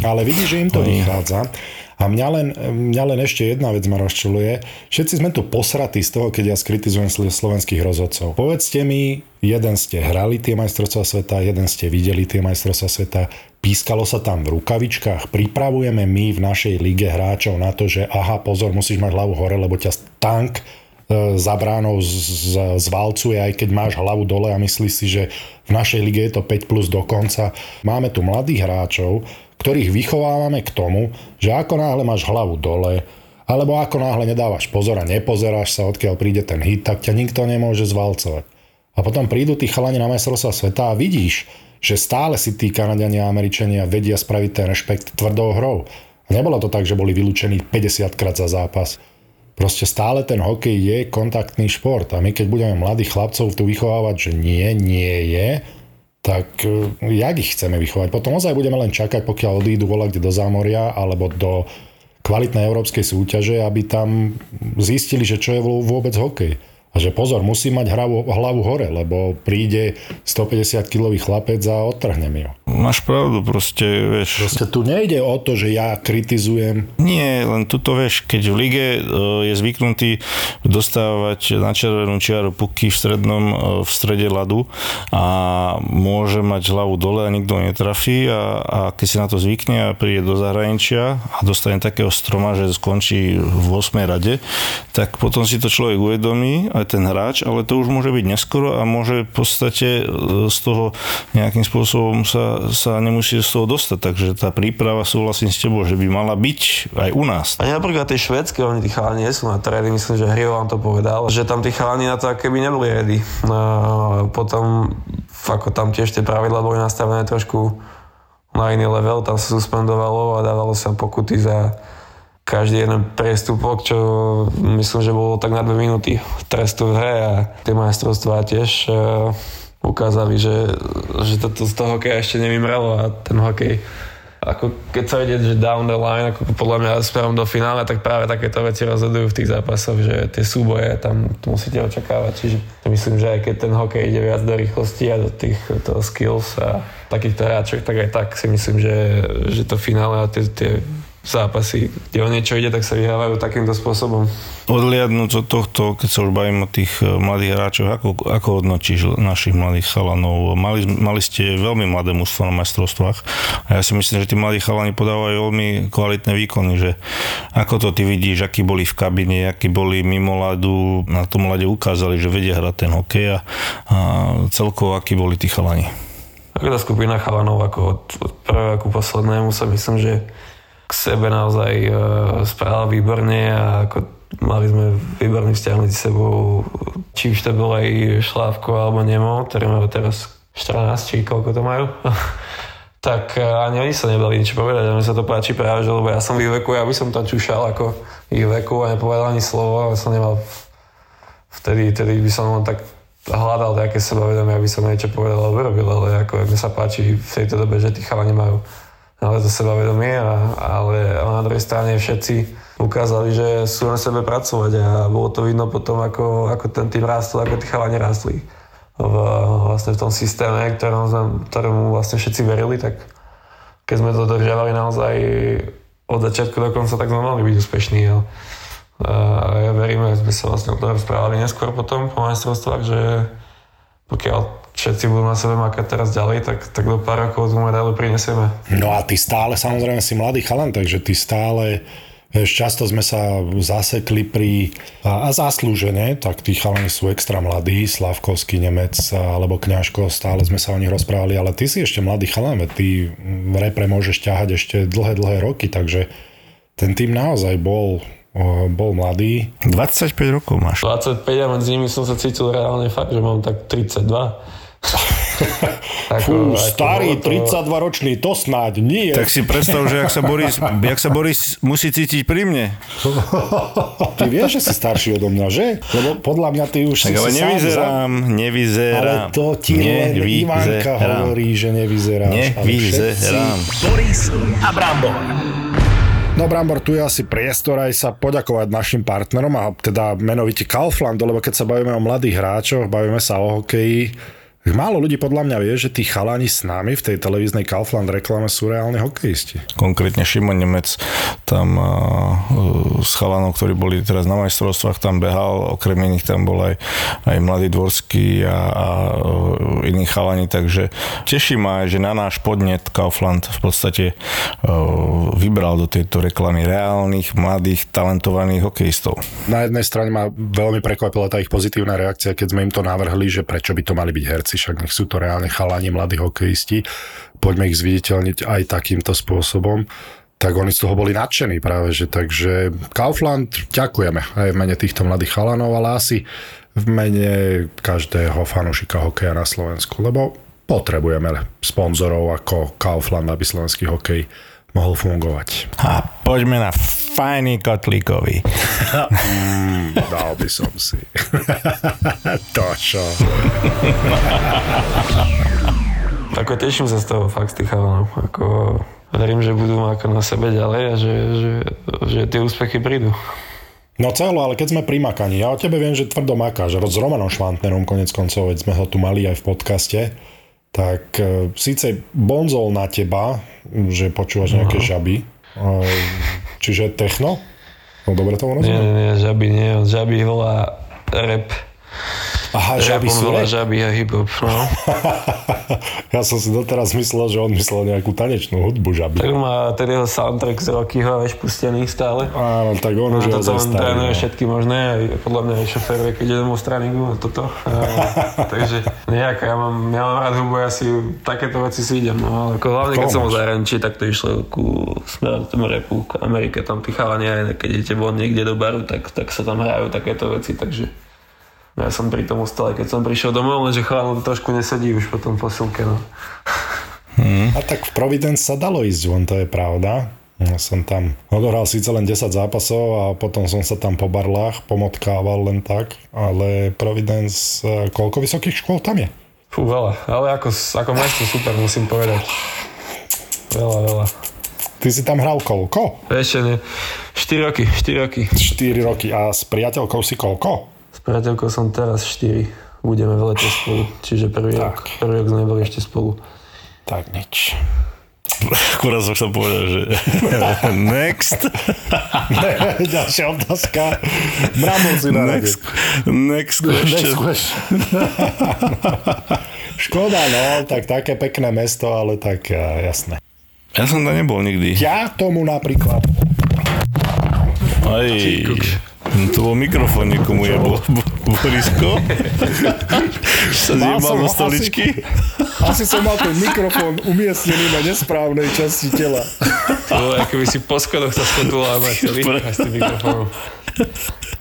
Ale vidíš, že im to vychádza. A mňa len, mňa len ešte jedna vec ma rozčuluje. Všetci sme tu posratí z toho, keď ja skritizujem sl- slovenských rozhodcov. Povedzte mi, jeden ste hrali tie majstrovstvá sveta, jeden ste videli tie majstrovstvá sveta, pískalo sa tam v rukavičkách, pripravujeme my v našej lige hráčov na to, že aha, pozor, musíš mať hlavu hore, lebo ťa tank e, za bránou zvalcuje, aj keď máš hlavu dole a myslíš si, že v našej lige je to 5 plus do konca. Máme tu mladých hráčov, ktorých vychovávame k tomu, že ako náhle máš hlavu dole, alebo ako náhle nedávaš pozor a nepozeráš sa, odkiaľ príde ten hit, tak ťa nikto nemôže zvalcovať. A potom prídu tí chalani na majstrovstvá sveta a vidíš, že stále si tí Kanadiania a Američania vedia spraviť ten rešpekt tvrdou hrou. A nebolo to tak, že boli vylúčení 50 krát za zápas. Proste stále ten hokej je kontaktný šport a my keď budeme mladých chlapcov tu vychovávať, že nie, nie je, tak e, jak ich chceme vychovať? Potom ozaj budeme len čakať, pokiaľ odídu vola kde do zámoria alebo do kvalitnej európskej súťaže, aby tam zistili, že čo je vôbec hokej. A že pozor, musí mať hlavu, hlavu hore, lebo príde 150-kilový chlapec a odtrhne mi ho. Máš pravdu, proste, vieš... Proste tu nejde o to, že ja kritizujem Nie, len tuto vieš, keď v lige e, je zvyknutý dostávať na červenú čiaru puky v strednom, e, v strede ľadu a môže mať hlavu dole a nikto netrafí a, a keď si na to zvykne a príde do zahraničia a dostane takého stroma, že skončí v 8. rade, tak potom si to človek uvedomí, ten hráč, ale to už môže byť neskoro a môže v podstate e, z toho nejakým spôsobom sa, sa nemusí z toho dostať. Takže tá príprava, súhlasím s tebou, že by mala byť aj u nás. Ani napríklad tie švedské, oni tí chalani nie sú na ready, myslím, že Hrio vám to povedal, že tam tí chalani na to keby neboli ready. No, potom ako tam tiež tie pravidla boli nastavené trošku na iný level, tam sa suspendovalo a dávalo sa pokuty za každý jeden priestupok, čo myslím, že bolo tak na dve minúty trestu v hre a tie majstrovstvá tiež uh, ukázali, že, že toto z toho hokeja ešte nevymrelo a ten hokej ako keď sa vedieť, že down the line, ako podľa mňa smerom do finále, tak práve takéto veci rozhodujú v tých zápasoch, že tie súboje tam musíte očakávať. Čiže myslím, že aj keď ten hokej ide viac do rýchlosti a do tých skills a takýchto hráčov, tak aj tak si myslím, že, že to finále a tie, tie zápasy, kde o niečo ide, tak sa vyhrávajú takýmto spôsobom. Odliadnúť od tohto, keď sa už bavím o tých e, mladých hráčoch, ako, ako hodnotíš našich mladých chalanov? Mali, mali ste veľmi mladé mužstvo na majstrovstvách a ja si myslím, že tí mladí chalani podávajú veľmi kvalitné výkony, že ako to ty vidíš, akí boli v kabine, akí boli mimo ľadu, na tom ľade ukázali, že vedia hrať ten hokej a, a celkovo akí boli tí chalani. Taká skupina chalanov ako od, od prvého ku poslednému sa myslím, že k sebe naozaj uh, správa výborne a ako mali sme výborný vzťah medzi sebou, či už to bol aj Šlávko alebo Nemo, ktorí majú teraz 14, či koľko to majú. [laughs] tak uh, ani oni sa nebali nič povedať a mi sa to páči práve, že lebo ja som v ich veku, ja by som tam čušal ako ich veku a nepovedal ani slovo, ale som nemal vtedy, vtedy by som len tak hľadal také sebavedomie, aby som niečo povedal alebo robil, ale ako mi sa páči v tejto dobe, že tí chalani majú ale to sebavedomie, a, ale, ale na druhej strane všetci ukázali, že sú na sebe pracovať a bolo to vidno potom, ako, ako ten tým rástol, ako tí chalani rástli v, vlastne v tom systéme, ktorom, ktorému vlastne všetci verili, tak keď sme to dodržiavali naozaj od začiatku do konca, tak sme mali byť úspešní. A, a ja verím, že sme sa vlastne o tom rozprávali neskôr potom po majstrovstvách, že pokiaľ všetci budú na sebe makať teraz ďalej, tak, tak do pár rokov tú medailu prinesieme. No a ty stále, samozrejme si mladý chalan, takže ty stále Vieš, často sme sa zasekli pri, a, a zaslúžené, tak tí chalani sú extra mladí, Slavkovský Nemec alebo Kňažko, stále sme sa o nich rozprávali, ale ty si ešte mladý chalan, ty v repre môžeš ťahať ešte dlhé, dlhé roky, takže ten tým naozaj bol bol mladý. 25 rokov máš. 25 a medzi nimi som sa cítil reálne fakt, že mám tak 32. [laughs] Fú, ako, starý, to... 32 ročný, to snáď nie. Tak si predstav, že jak sa Boris, [laughs] jak sa Boris musí cítiť pri mne. Ty vieš, že si starší odo mňa, že? Lebo podľa mňa ty už tak si ale nevyzerám, za... nevyzerám. Ale to ti len Ivanka hovorí, že nevyzeráš. Nevyzerám. Boris a Brambor. No Brambor, tu je asi priestor aj sa poďakovať našim partnerom a teda menovite Kauflandu, lebo keď sa bavíme o mladých hráčoch, bavíme sa o hokeji, Málo ľudí podľa mňa vie, že tí chalani s nami v tej televíznej Kaufland reklame sú reálne hokejisti. Konkrétne Šimon Nemec tam uh, s chalanom, ktorí boli teraz na majstrovstvách, tam behal, okrem iných tam bol aj, aj mladý Dvorský a, a uh, iní chalani, takže teší ma, že na náš podnet Kaufland v podstate uh, vybral do tejto reklamy reálnych, mladých, talentovaných hokejistov. Na jednej strane ma veľmi prekvapila tá ich pozitívna reakcia, keď sme im to navrhli, že prečo by to mali byť herci však nech sú to reálne chalani, mladí hokejisti, poďme ich zviditeľniť aj takýmto spôsobom. Tak oni z toho boli nadšení práve, že takže Kaufland ďakujeme aj v mene týchto mladých chalanov, ale asi v mene každého fanúšika hokeja na Slovensku, lebo potrebujeme sponzorov ako Kaufland, aby slovenský hokej mohol fungovať. A poďme na fajný kotlíkový. mm, dal by som si. [laughs] to čo. Ako teším sa z toho fakt z tých chalanov. Ako verím, že budú makať na sebe ďalej a že, že, že tie úspechy prídu. No celo, ale keď sme pri makaní, ja o tebe viem, že tvrdo makáš. S Romanom Švantnerom konec koncov, veď sme ho tu mali aj v podcaste tak e, síce bonzol na teba, že počúvaš nejaké žaby, e, čiže techno? No dobre to rozumiem? Nie, nie, žaby nie, on žaby volá rap. Aha, žaby sú žaby a hip-hop, no. [laughs] ja som si doteraz myslel, že on myslel nejakú tanečnú hudbu žaby. Tak má ten jeho soundtrack z Rockyho vieš, pustený stále. Áno, tak on už je on trénuje no. všetky možné, aj podľa mňa aj šofér, keď ide domov z tréningu a toto. A, [laughs] takže nejak, ja mám, ja mám rád hudbu, ja si takéto veci si idem, no, ale ako hlavne keď som v zahraničí, tak to išlo ku smerom tomu repu, k Amerike, tam tí chalani aj keď idete von niekde do baru, tak, tak sa tam hrajú takéto veci, takže ja som pri tom ustal, keď som prišiel domov, lenže chalán trošku nesedí už po tom posilke. No. A tak v Providence sa dalo ísť von, to je pravda. Ja som tam odohral síce len 10 zápasov a potom som sa tam po barlách pomotkával len tak, ale Providence, e, koľko vysokých škôl tam je? Fú, veľa. Ale ako, ako mesto super, musím povedať. Veľa, veľa. Ty si tam hral koľko? Ešte nie. 4 roky, 4 roky. 4 roky. A s priateľkou si koľko? Priateľkou som teraz 4. Budeme v lete spolu. Čiže prvý rok, prvý rok sme neboli ešte spolu. Tak nič. Akurát som chcel povedať, že [laughs] next, [laughs] Ďalšia otázka. Mramor si na rade. next, next question. [laughs] Škoda, no, tak také pekné mesto, ale tak uh, jasné. Ja som tam nebol nikdy. Ja tomu napríklad. Aj, to bol mikrofón niekomu je bo, bo, Borisko. sa zjebal do stoličky. Asi som mal ten mikrofón umiestnený na nesprávnej časti tela. To bolo, ako by si po schodoch sa skotula a tým mikrofónom.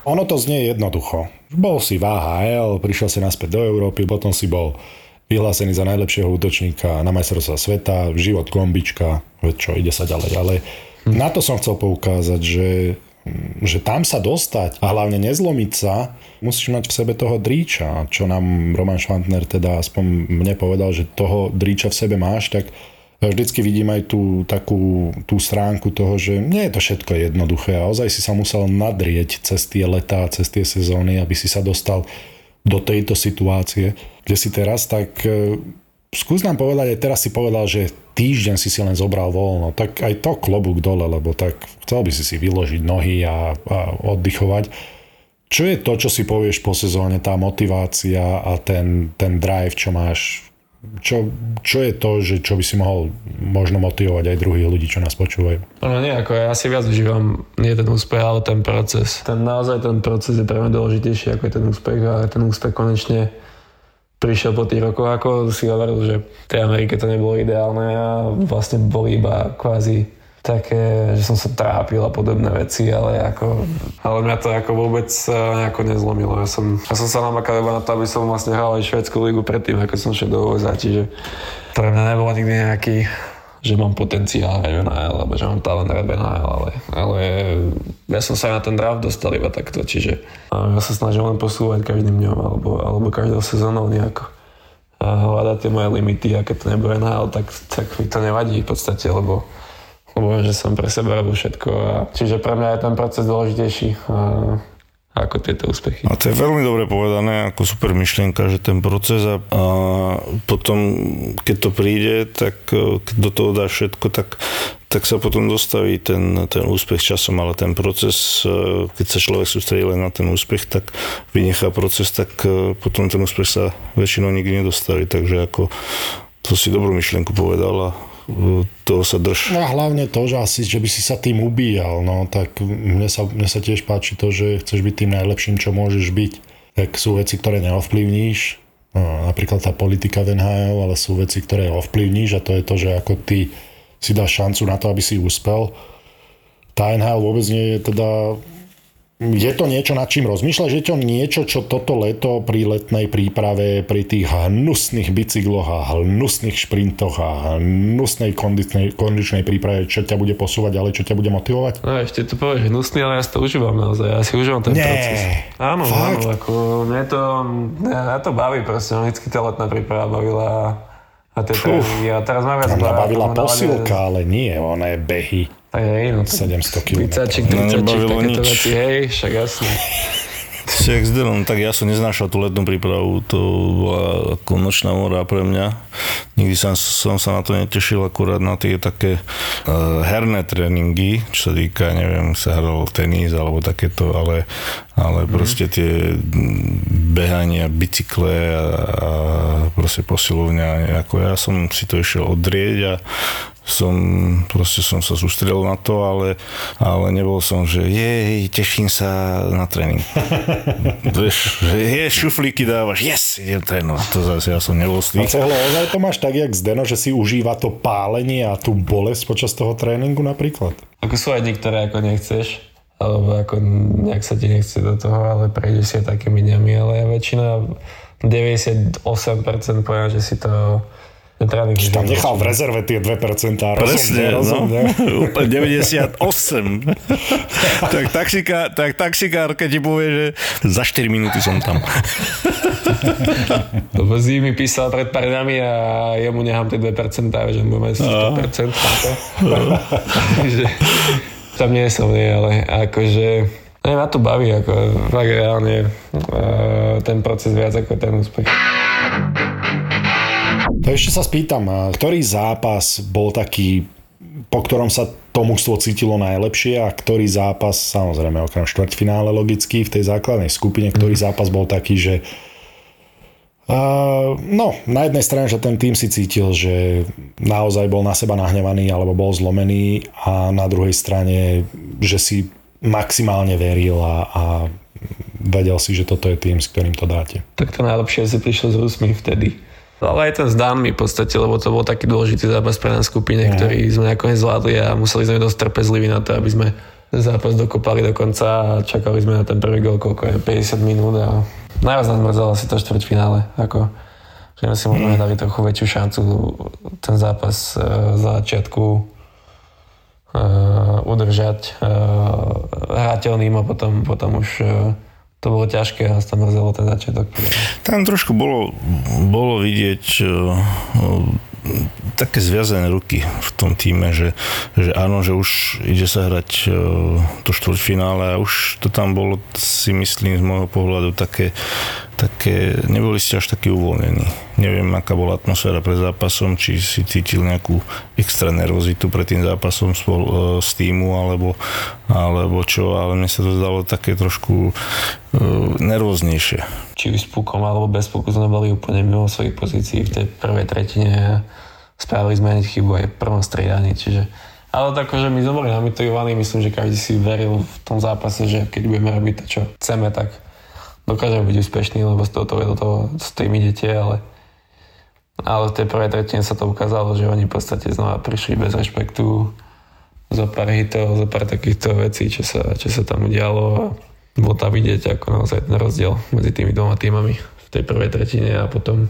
Ono to znie jednoducho. Bol si v AHL, prišiel si naspäť do Európy, potom si bol vyhlásený za najlepšieho útočníka na majstrovstvá sveta, život kombička, veď čo, ide sa ďalej, ďalej. Na to som chcel poukázať, že že tam sa dostať a hlavne nezlomiť sa, musíš mať v sebe toho dríča, čo nám Roman Švantner teda aspoň mne povedal, že toho dríča v sebe máš, tak vždycky vidím aj tú takú tú stránku toho, že nie je to všetko jednoduché a ozaj si sa musel nadrieť cez tie letá, cez tie sezóny, aby si sa dostal do tejto situácie, kde si teraz, tak e, skús nám povedať, aj teraz si povedal, že týždeň si si len zobral voľno, tak aj to klobúk dole, lebo tak chcel by si si vyložiť nohy a, a oddychovať. Čo je to, čo si povieš po sezóne, tá motivácia a ten, ten drive, čo máš? Čo, čo je to, že čo by si mohol možno motivovať aj druhých ľudí, čo nás počúvajú? No nie, ako ja si viac užívam nie ten úspech, ale ten proces. Ten naozaj ten proces je pre mňa dôležitejší ako je ten úspech a ten úspech konečne prišiel po tých rokoch, ako si hovoril, že v tej Amerike to nebolo ideálne a vlastne boli iba kvázi také, že som sa trápil a podobné veci, ale ako, ale mňa to ako vôbec eh, nejako nezlomilo. Ja som, ja som sa namakal iba na to, aby som vlastne hral aj švedskú ligu predtým, ako som šiel do USA, čiže pre mňa nebolo nikdy nejaký že mám potenciál NHL, alebo že mám talent v NHL, ale, ale ja som sa na ten draft dostal iba takto, čiže ja sa snažím len posúvať každým dňom, alebo, alebo každou sezónou nejako a hľadať tie moje limity a keď to nebude NHL, tak, tak mi to nevadí v podstate, lebo, lebo že som pre seba robil všetko a čiže pre mňa je ten proces dôležitejší a, ako tieto úspechy. A to je veľmi dobre povedané, ako super myšlienka, že ten proces a, a potom, keď to príde, tak e, keď do toho dáš všetko, tak, tak sa potom dostaví ten, ten úspech časom, ale ten proces, e, keď sa človek sústredí len na ten úspech, tak vynechá proces, tak e, potom ten úspech sa väčšinou nikdy nedostaví, takže ako to si dobrú myšlienku povedal a toho sa drž. No a hlavne to, že asi, že by si sa tým ubíjal, no tak mne sa, mne sa tiež páči to, že chceš byť tým najlepším, čo môžeš byť. Tak sú veci, ktoré neovplyvníš, no, napríklad tá politika v NHL, ale sú veci, ktoré ovplyvníš a to je to, že ako ty si dáš šancu na to, aby si úspel. Tá NHL vôbec nie je teda je to niečo, nad čím rozmýšľaš? Je to niečo, čo toto leto pri letnej príprave, pri tých hnusných bicykloch a hnusných šprintoch a hnusnej kondičnej, kondičnej príprave, čo ťa bude posúvať ďalej, čo ťa bude motivovať? No ešte to povieš hnusný, ale ja si to užívam naozaj. Ja si užívam ten Nie, proces. Áno, fakt? áno, ako mne to, mňa to baví proste. Mňa vždycky tá letná príprava bavila a tie tréningy. A teraz mám viac Mňa bavila posilka, ale nie, ona je behy. Tak hej, no. 700 km. 30 No, 30 nebavilo takéto nič. veci, hej, však jasne. Jak s Denom, tak ja som neznášal tú letnú prípravu, to bola ako nočná mora pre mňa. Nikdy som, som sa na to netešil, akurát na tie také uh, herné tréningy, čo sa týka, neviem, sa hral tenis alebo takéto, ale, ale proste tie mm, behania, bicykle a, a proste posilovňa, ako ja som si to išiel odrieť a som, proste som sa sústredil na to, ale, ale nebol som, že jej, teším sa na tréning. [laughs] Vieš, že je, šuflíky dávaš, yes, idem trénovať. To zase ja som nebol z A tých. cehlo, ozaj to máš tak, jak Zdeno, že si užíva to pálenie a tú bolesť počas toho tréningu napríklad? Ako sú aj niektoré, ako nechceš, alebo ako nejak sa ti nechce do toho, ale prejdeš si aj takými dňami, ale väčšina, 98% poviem, že si to tréning. Tam nechal v rezerve tie 2%. Rozumne, Presne, rozumne. no. [laughs] Úplne 98. [laughs] tak, taxika, tak taxikárka ti povie, že za 4 minúty som tam. [laughs] Lebo Zí mi písal pred pár dňami a jemu nechám tie 2%, že on bude mať 100%. Tam nie som, nie, ale akože ne, ma to baví, ako fakt reálne uh, ten proces viac ako ten úspech. To ešte sa spýtam, ktorý zápas bol taký, po ktorom sa to mužstvo cítilo najlepšie a ktorý zápas, samozrejme okrem štvrťfinále logicky v tej základnej skupine, ktorý zápas bol taký, že Uh, no, na jednej strane, že ten tým si cítil, že naozaj bol na seba nahnevaný alebo bol zlomený a na druhej strane, že si maximálne veril a, a vedel si, že toto je tým, s ktorým to dáte. Tak to najlepšie si prišlo z úsmy vtedy. Ale aj ten zdán mi v podstate, lebo to bol taký dôležitý zápas pre nás skupine, ktorý sme nakoniec zvládli a museli sme dosť trpezliví na to, aby sme ten zápas dokopali do konca a čakali sme na ten prvý gol, koľko je, 50 minút a najviac nás mrzelo asi to štvrťfinále, ako že sme si možno dali trochu väčšiu šancu ten zápas za začiatku uh, udržať uh, hrateľným a potom, potom už uh, to bolo ťažké a tam mrzelo ten začiatok. Tam trošku bolo, bolo vidieť uh, také zviazané ruky v tom týme, že, že áno, že už ide sa hrať uh, to štvrťfinále a už to tam bolo, si myslím, z môjho pohľadu také, také neboli ste až takí uvoľnení. Neviem, aká bola atmosféra pred zápasom, či si cítil nejakú extra nervozitu pred tým zápasom spol, uh, z týmu, alebo, alebo čo, ale mne sa to zdalo také trošku uh, nervóznejšie. Či už s pukom alebo bez puku sme boli úplne mimo svojich pozícií v tej prvej tretine spravili sme chybu aj v prvom striedaní, čiže ale tak, že my sme boli namotivovaní, myslím, že každý si veril v tom zápase, že keď budeme robiť to, čo chceme, tak dokážeme byť úspešní, lebo z toho, do toho s tým idete, ale ale v tej prvej tretine sa to ukázalo, že oni v podstate znova prišli bez rešpektu zo pár hitov, zo pár takýchto vecí, čo sa, čo sa tam udialo a bolo tam vidieť ako naozaj ten rozdiel medzi tými dvoma týmami v tej prvej tretine a potom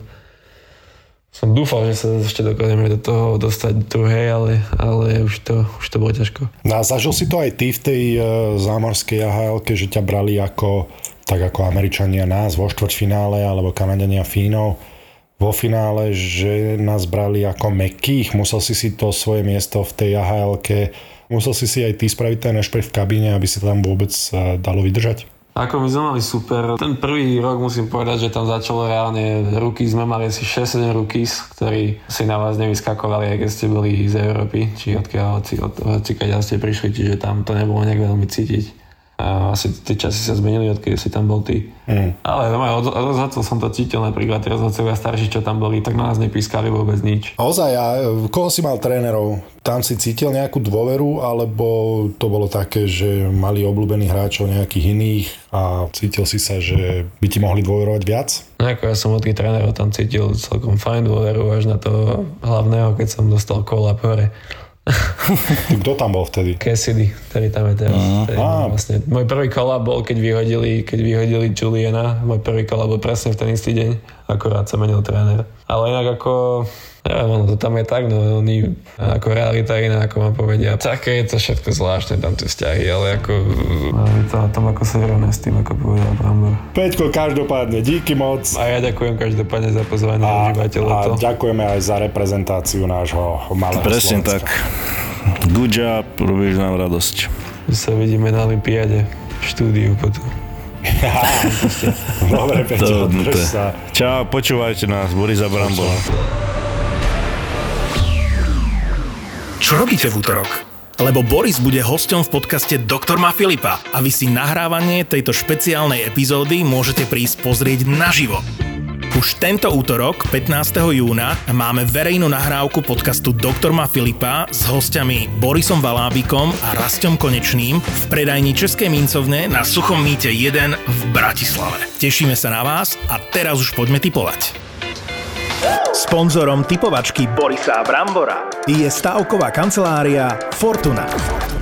som dúfal, že sa ešte dokážeme do toho dostať druhej, ale, ale už, to, už to bolo ťažko. No a zažil si to aj ty v tej uh, zámorskej ahl že ťa brali ako, tak ako Američania nás vo štvrťfinále alebo Kanadania Fínov vo finále, že nás brali ako mekých. Musel si si to svoje miesto v tej ahl musel si si aj ty spraviť ten rešpekt v kabíne, aby si tam vôbec uh, dalo vydržať? Ako my sme mali super. Ten prvý rok musím povedať, že tam začalo reálne ruky. Sme mali asi 6-7 ruky, ktorí si na vás nevyskakovali, aj keď ste boli z Európy, či odkiaľ, či, od, či keď ste prišli, čiže tam to nebolo nejak veľmi cítiť. A asi tie časy sa zmenili, odkedy si tam bol ty. Mm. Ale no, od, od rozhodcov som to cítil, napríklad tí rozhodcovia starší, čo tam boli, tak na nás nepískali vôbec nič. Ozaj, a koho si mal trénerov? Tam si cítil nejakú dôveru, alebo to bolo také, že mali obľúbených hráčov nejakých iných a cítil si sa, že by ti mohli dôverovať viac? No ako ja som od tých trénerov tam cítil celkom fajn dôveru až na to hlavného, keď som dostal kola hore. [laughs] Kto tam bol vtedy? Cassidy, ktorý tam je teraz. Uh-huh. vlastne, môj prvý kola bol, keď vyhodili, keď vyhodili Juliana. Môj prvý kola bol presne v ten istý deň. Akorát sa menil tréner. Ale inak ako Neviem, ono to tam je tak, no oni ako realita iná, ako vám povedia. Také je to všetko zvláštne, tam tie vzťahy, ale ako... Je to na tom, ako sa rovná s tým, ako povedal Brambor. Peťko, každopádne, díky moc. A ja ďakujem každopádne za pozvanie a, a ďakujeme aj za reprezentáciu nášho malého Presne Slovenska. tak. Good job, robíš nám radosť. Sa vidíme na Olympiáde v štúdiu potom. [laughs] Dobre, Peťo, drž sa. Čau, počúvajte nás, Boris a Brambor. Čo robíte v útorok? Lebo Boris bude hosťom v podcaste Doktor má Filipa a vy si nahrávanie tejto špeciálnej epizódy môžete prísť pozrieť naživo. Už tento útorok, 15. júna, máme verejnú nahrávku podcastu Doktor ma Filipa s hostiami Borisom Valábikom a Rastom Konečným v predajni Českej mincovne na Suchom mýte 1 v Bratislave. Tešíme sa na vás a teraz už poďme typovať. Sponzorom typovačky Borisa Brambora je stavková kancelária Fortuna.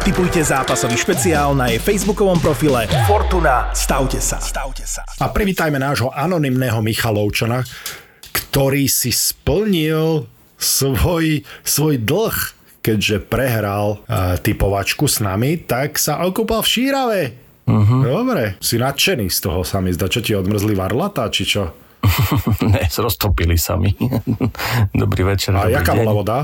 Typujte zápasový špeciál na jej facebookovom profile Fortuna. Stavte sa. Stavte sa. A privítajme nášho anonymného Michalovčana, ktorý si splnil svoj, svoj dlh, keďže prehral uh, typovačku s nami, tak sa okúpal v Šírave. Uh-huh. Dobre, si nadšený z toho sa mi zdá. Čo ti odmrzli varlata, či čo? [laughs] ne, roztopili sa mi. [laughs] Dobrý večer. A dobrý jaká deň. bola voda?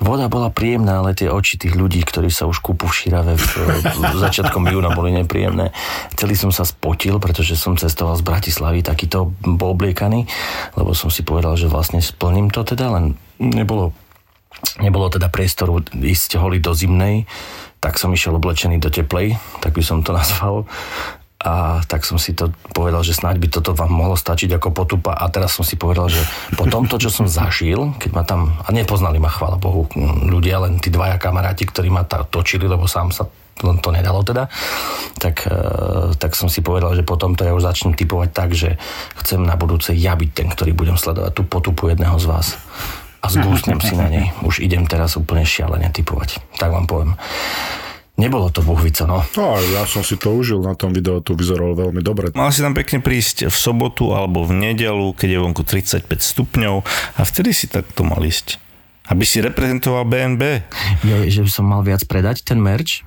Voda bola príjemná, ale tie oči tých ľudí, ktorí sa už kúpu v Šírave v, [laughs] v začiatkom júna boli nepríjemné. Celý som sa spotil, pretože som cestoval z Bratislavy takýto bol obliekaný, lebo som si povedal, že vlastne splním to teda, len nebolo, nebolo teda priestoru ísť holi do zimnej, tak som išiel oblečený do teplej, tak by som to nazval a tak som si to povedal, že snáď by toto vám mohlo stačiť ako potupa a teraz som si povedal, že po tomto, čo som zažil, keď ma tam, a nepoznali ma, chvála Bohu, ľudia, len tí dvaja kamaráti, ktorí ma točili, lebo sám sa to, to nedalo teda, tak, e, tak som si povedal, že potom to ja už začnem typovať tak, že chcem na budúce ja byť ten, ktorý budem sledovať tú potupu jedného z vás a zgúsnem si na nej. [laughs] Už idem teraz úplne šialene typovať. Tak vám poviem. Nebolo to buhvica, no. No, ja som si to užil na tom videu, to vyzeralo veľmi dobre. Mal si tam pekne prísť v sobotu alebo v nedelu, keď je vonku 35 stupňov a vtedy si takto mal ísť. Aby si reprezentoval BNB. Jo, že by som mal viac predať ten merch?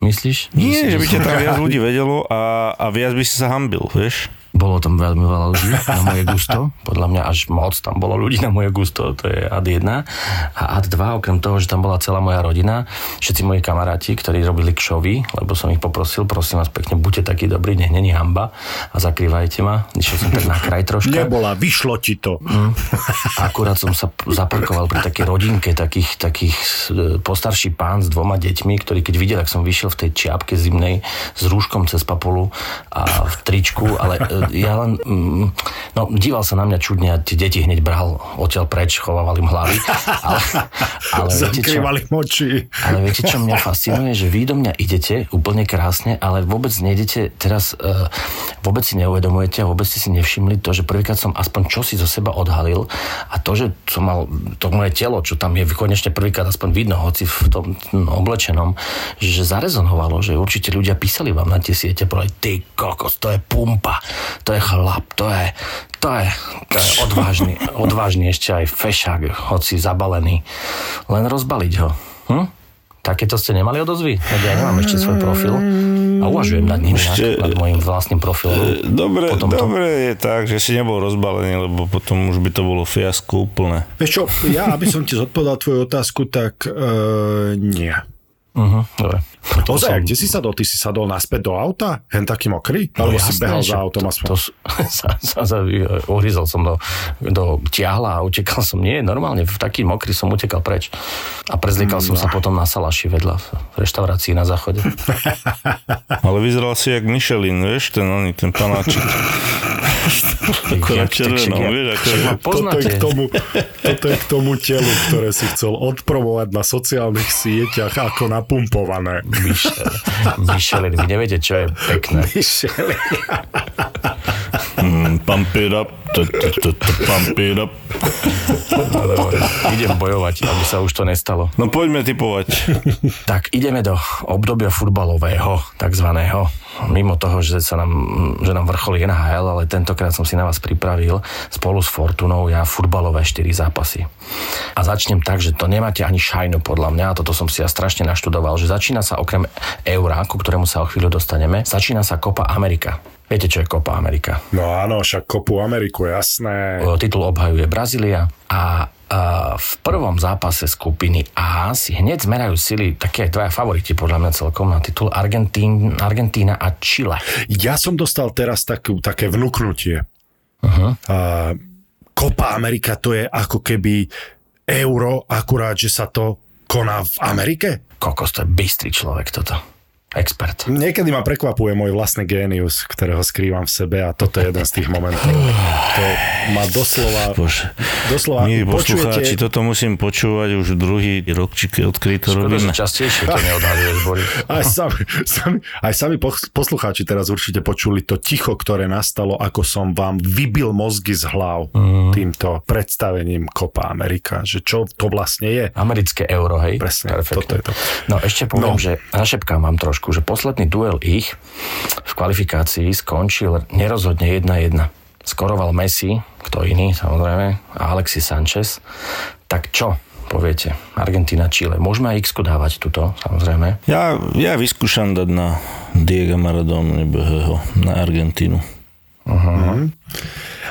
Myslíš? Nie, že by ťa tam viac ľudí vedelo a, a viac by si sa hambil, vieš? Bolo tam veľmi veľa ľudí na moje gusto. Podľa mňa až moc tam bolo ľudí na moje gusto. To je ad 1. A ad 2, okrem toho, že tam bola celá moja rodina, všetci moji kamaráti, ktorí robili kšovy, lebo som ich poprosil, prosím vás pekne, buďte takí dobrí, nech není hamba a zakrývajte ma. Išiel som tak na kraj troška. Nebola, vyšlo ti to. Akurát som sa zaparkoval pri takej rodinke, takých, takých e, postarší pán s dvoma deťmi, ktorý keď videl, ak som vyšiel v tej čiapke zimnej s rúškom cez papulu a v tričku, ale e, ja len, mm, no díval sa na mňa čudne a tie deti hneď bral odtiaľ preč, chovával im hlavy. [laughs] Ale, ale viete čo? Moči. Ale viete, čo mňa fascinuje? Že vy do mňa idete úplne krásne, ale vôbec nejdete teraz, uh, vôbec si neuvedomujete a vôbec ste si nevšimli to, že prvýkrát som aspoň čosi zo seba odhalil a to, že som mal to moje telo, čo tam je konečne prvýkrát aspoň vidno, hoci v tom no, oblečenom, že zarezonovalo, že určite ľudia písali vám na tie siete, povedali, ty kokos, to je pumpa, to je chlap, to je, to je, to je odvážny, [laughs] odvážny ešte aj fešák, hoci zabalený. Len rozbaliť ho. Hm? Takéto ste nemali odozvy? Ja nemám ešte svoj profil a uvažujem nad ním, Ešte- nad, nad môjim vlastným profilom. Dobre, Potom to- dobre je tak, že si nebol rozbalený, lebo potom už by to bolo fiasko úplné. Vieš čo, ja, aby som ti zodpovedal tvoju otázku, tak uh, nie. Uh-huh, dobre. Ozaj, kde si sadol? Ty si sadol naspäť do auta? Hen taký mokrý? Alebo si No jasné, behal že za autom to, aspoň? to, [laughs] sa, sa, sa, uhryzol som do, do tiahla a utekal som. Nie, normálne, v taký mokrý som utekal preč. A prezliekal som sa potom na salaši vedľa v reštaurácii na záchode. [laughs] Ale vyzeral si jak Michelin, vieš, ten, oný, ten panáčik. [laughs] Červenom, ja- vieš, ako ma Toto je, k tomu, toto je k tomu telu, ktoré si chcel odpromovať na sociálnych sieťach ako napumpované. Michel, Michelin, vy neviete, čo je pekné. mm, pump it up, pump it up. Idem bojovať, aby sa už to nestalo. No poďme typovať. Tak ideme do obdobia futbalového, takzvaného. Mimo toho, že, sa nám, že nám vrcholí NHL, ale tentokrát som si na vás pripravil spolu s Fortunou ja futbalové 4 zápasy. A začnem tak, že to nemáte ani šajnu podľa mňa, a toto som si ja strašne naštudoval, že začína sa okrem Eura, ku ktorému sa o chvíľu dostaneme, začína sa Copa Amerika. Viete, čo je Copa Amerika? No áno, však kopu Ameriku, jasné. Titul obhajuje Brazília a a v prvom zápase skupiny A si hneď zmerajú sily také dvaja favoriti podľa mňa celkom na titul Argentín, Argentína a Chile. Ja som dostal teraz takú, také vnúknutie. Uh-huh. A Copa Amerika to je ako keby euro, akurát, že sa to koná v Amerike. Kokos, to je bystrý človek toto. Expert. Niekedy ma prekvapuje môj vlastný génius, ktorého skrývam v sebe a toto je jeden z tých momentov. To ma doslova... Bože. Doslova, Milí počujete, poslucháči, toto musím počúvať už druhý rok, či keď odkedy to Škoda, robíme. že častejšie to neodhaluješ, Boris. aj sami, sami, aj sami pos- poslucháči teraz určite počuli to ticho, ktoré nastalo, ako som vám vybil mozgy z hlav mm. týmto predstavením Copa Amerika, že čo to vlastne je. Americké euro, hej? Presne, Perfektne. toto je to. No ešte poviem, no. že našepkám vám trošku, že posledný duel ich v kvalifikácii skončil nerozhodne 1-1. Skoroval Messi, kto iný samozrejme, a Alexis Sanchez. Tak čo poviete? Argentína, Chile. Môžeme aj x dávať tuto, samozrejme. Ja, ja vyskúšam dať na Diego Maradona na Argentínu.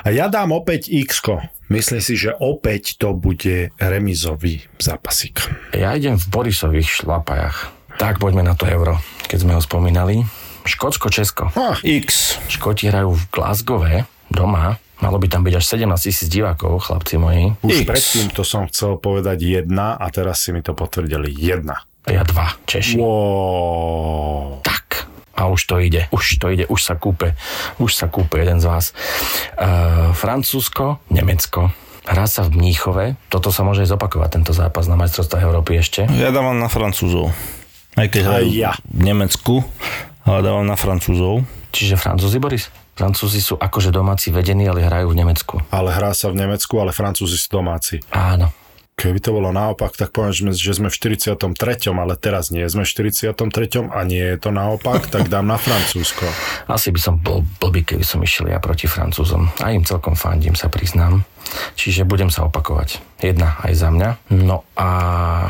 A ja dám opäť x Myslím si, že opäť to bude remizový zápasík. Ja idem v Borisových šlapajach. Tak poďme na to euro, keď sme ho spomínali. Škótsko-Česko. X. Škoti hrajú v Glasgowe doma. Malo by tam byť až 17 tisíc divákov, chlapci moji. Už X. predtým to som chcel povedať jedna a teraz si mi to potvrdili. Jedna. Ja dva, Češi. Wow. Tak. A už to ide, už to ide, už sa kúpe, už sa kúpe jeden z vás. Uh, Francúzsko, Nemecko. Hrá sa v Mníchove. Toto sa môže aj zopakovať, tento zápas na majstrovstvách Európy ešte. Ja dávam na Francúzov. Aj keď Aj ja. v Nemecku, ale dávam na Francúzov. Čiže Francúzi, Boris? Francúzi sú akože domáci vedení, ale hrajú v Nemecku. Ale hrá sa v Nemecku, ale Francúzi sú domáci. Áno. Keby to bolo naopak, tak poviem, že sme, že sme v 43., ale teraz nie sme v 43. a nie je to naopak, [laughs] tak dám na Francúzsko. Asi by som bol blbý, keby som išiel ja proti Francúzom. A im celkom fandím, sa priznám. Čiže budem sa opakovať. Jedna aj za mňa. No a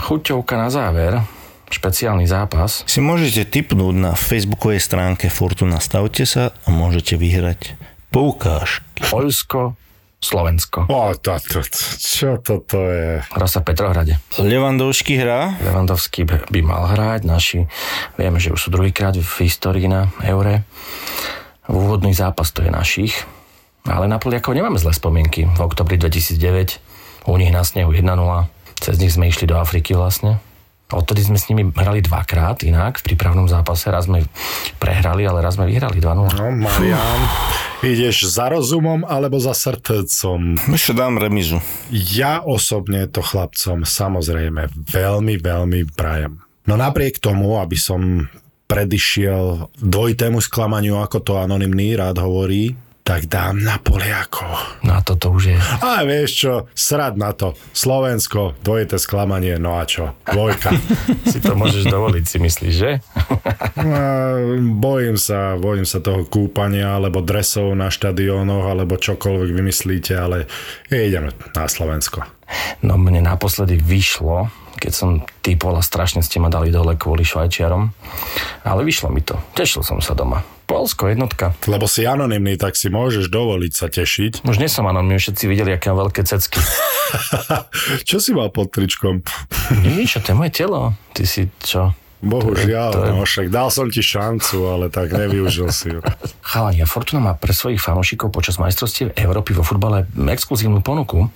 chuťovka na záver. Špeciálny zápas. Si môžete tipnúť na facebookovej stránke Fortuna Stavte sa a môžete vyhrať poukážky. Poľsko, Slovensko. O, to, to, to, čo toto je? Hrá sa v Petrohrade. Levandovský hrá. Levandovský by by mal hrať. Naši, vieme, že už sú druhýkrát v histórii na Eure. V úvodný zápas to je našich. Ale na Poliakov nemáme zlé spomienky. V oktobri 2009 u nich na snehu 1-0. Cez nich sme išli do Afriky vlastne. Odtedy sme s nimi hrali dvakrát inak v prípravnom zápase. Raz sme prehrali, ale raz sme vyhrali 2-0. No, Marian, ideš za rozumom alebo za srdcom? Ešte dám remizu. Ja osobne to chlapcom samozrejme veľmi, veľmi prajem. No napriek tomu, aby som predišiel dvojitému sklamaniu, ako to anonymný rád hovorí, tak dám na Poliakov. No a toto už je... A vieš čo, srad na to. Slovensko, dvojité sklamanie, no a čo? Dvojka. [laughs] Si to môžeš dovoliť, si myslíš, že? [laughs] A bojím sa, bojím sa toho kúpania, alebo dresov na štadiónoch, alebo čokoľvek vymyslíte, ale ideme na Slovensko. No mne naposledy vyšlo, keď som typol a strašne ste ma dali dole kvôli Švajčiarom. Ale vyšlo mi to. Tešil som sa doma. Polsko jednotka. Lebo si anonymný, tak si môžeš dovoliť sa tešiť. Už nie som anonymný, všetci videli, aké mám veľké cecky. [laughs] čo si mal pod tričkom? Nič, to je moje telo. Ty si čo? Bohužiaľ, To je- no však dal som ti šancu, ale tak nevyužil si ju. [laughs] Chalani, a Fortuna má pre svojich fanúšikov počas majstrovstiev Európy vo futbale exkluzívnu ponuku.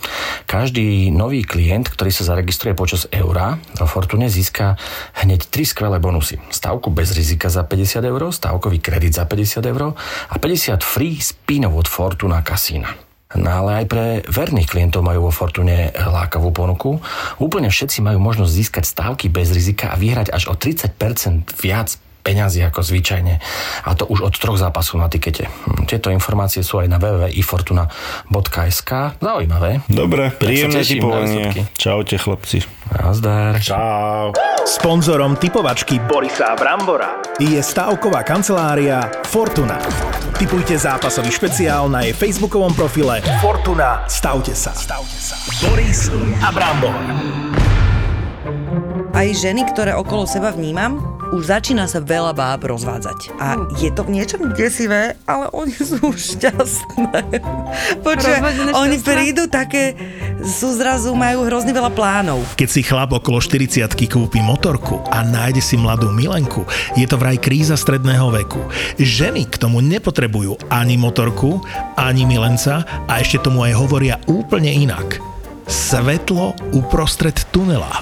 Každý nový klient, ktorý sa zaregistruje počas eura vo Fortune, získa hneď tri skvelé bonusy. Stavku bez rizika za 50 eur, stavkový kredit za 50 eur a 50 free spinov od Fortuna Casina. No ale aj pre verných klientov majú vo Fortune lákavú ponuku. Úplne všetci majú možnosť získať stávky bez rizika a vyhrať až o 30% viac peňazí ako zvyčajne. A to už od troch zápasov na tikete. Hm, Tieto informácie sú aj na www.ifortuna.sk. Zaujímavé. Dobre, príjemné typovanie. Čaute chlapci. Nazdar. Čau. Sponzorom typovačky Borisa Brambora je stavková kancelária Fortuna. Typujte zápasový špeciál na jej facebookovom profile Fortuna. Stavte sa. Stavte sa. Boris a Brambor. Aj ženy, ktoré okolo seba vnímam, už začína sa veľa báb rozvádzať. A je to v niečom desivé, ale oni sú šťastné. [laughs] Počuj, Rozvedené oni prídu také, sú zrazu, majú hrozne veľa plánov. Keď si chlap okolo 40 kúpi motorku a nájde si mladú milenku, je to vraj kríza stredného veku. Ženy k tomu nepotrebujú ani motorku, ani milenca a ešte tomu aj hovoria úplne inak. Svetlo uprostred tunela.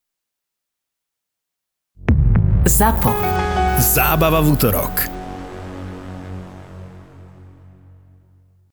ZAPO. Zábava v útorok.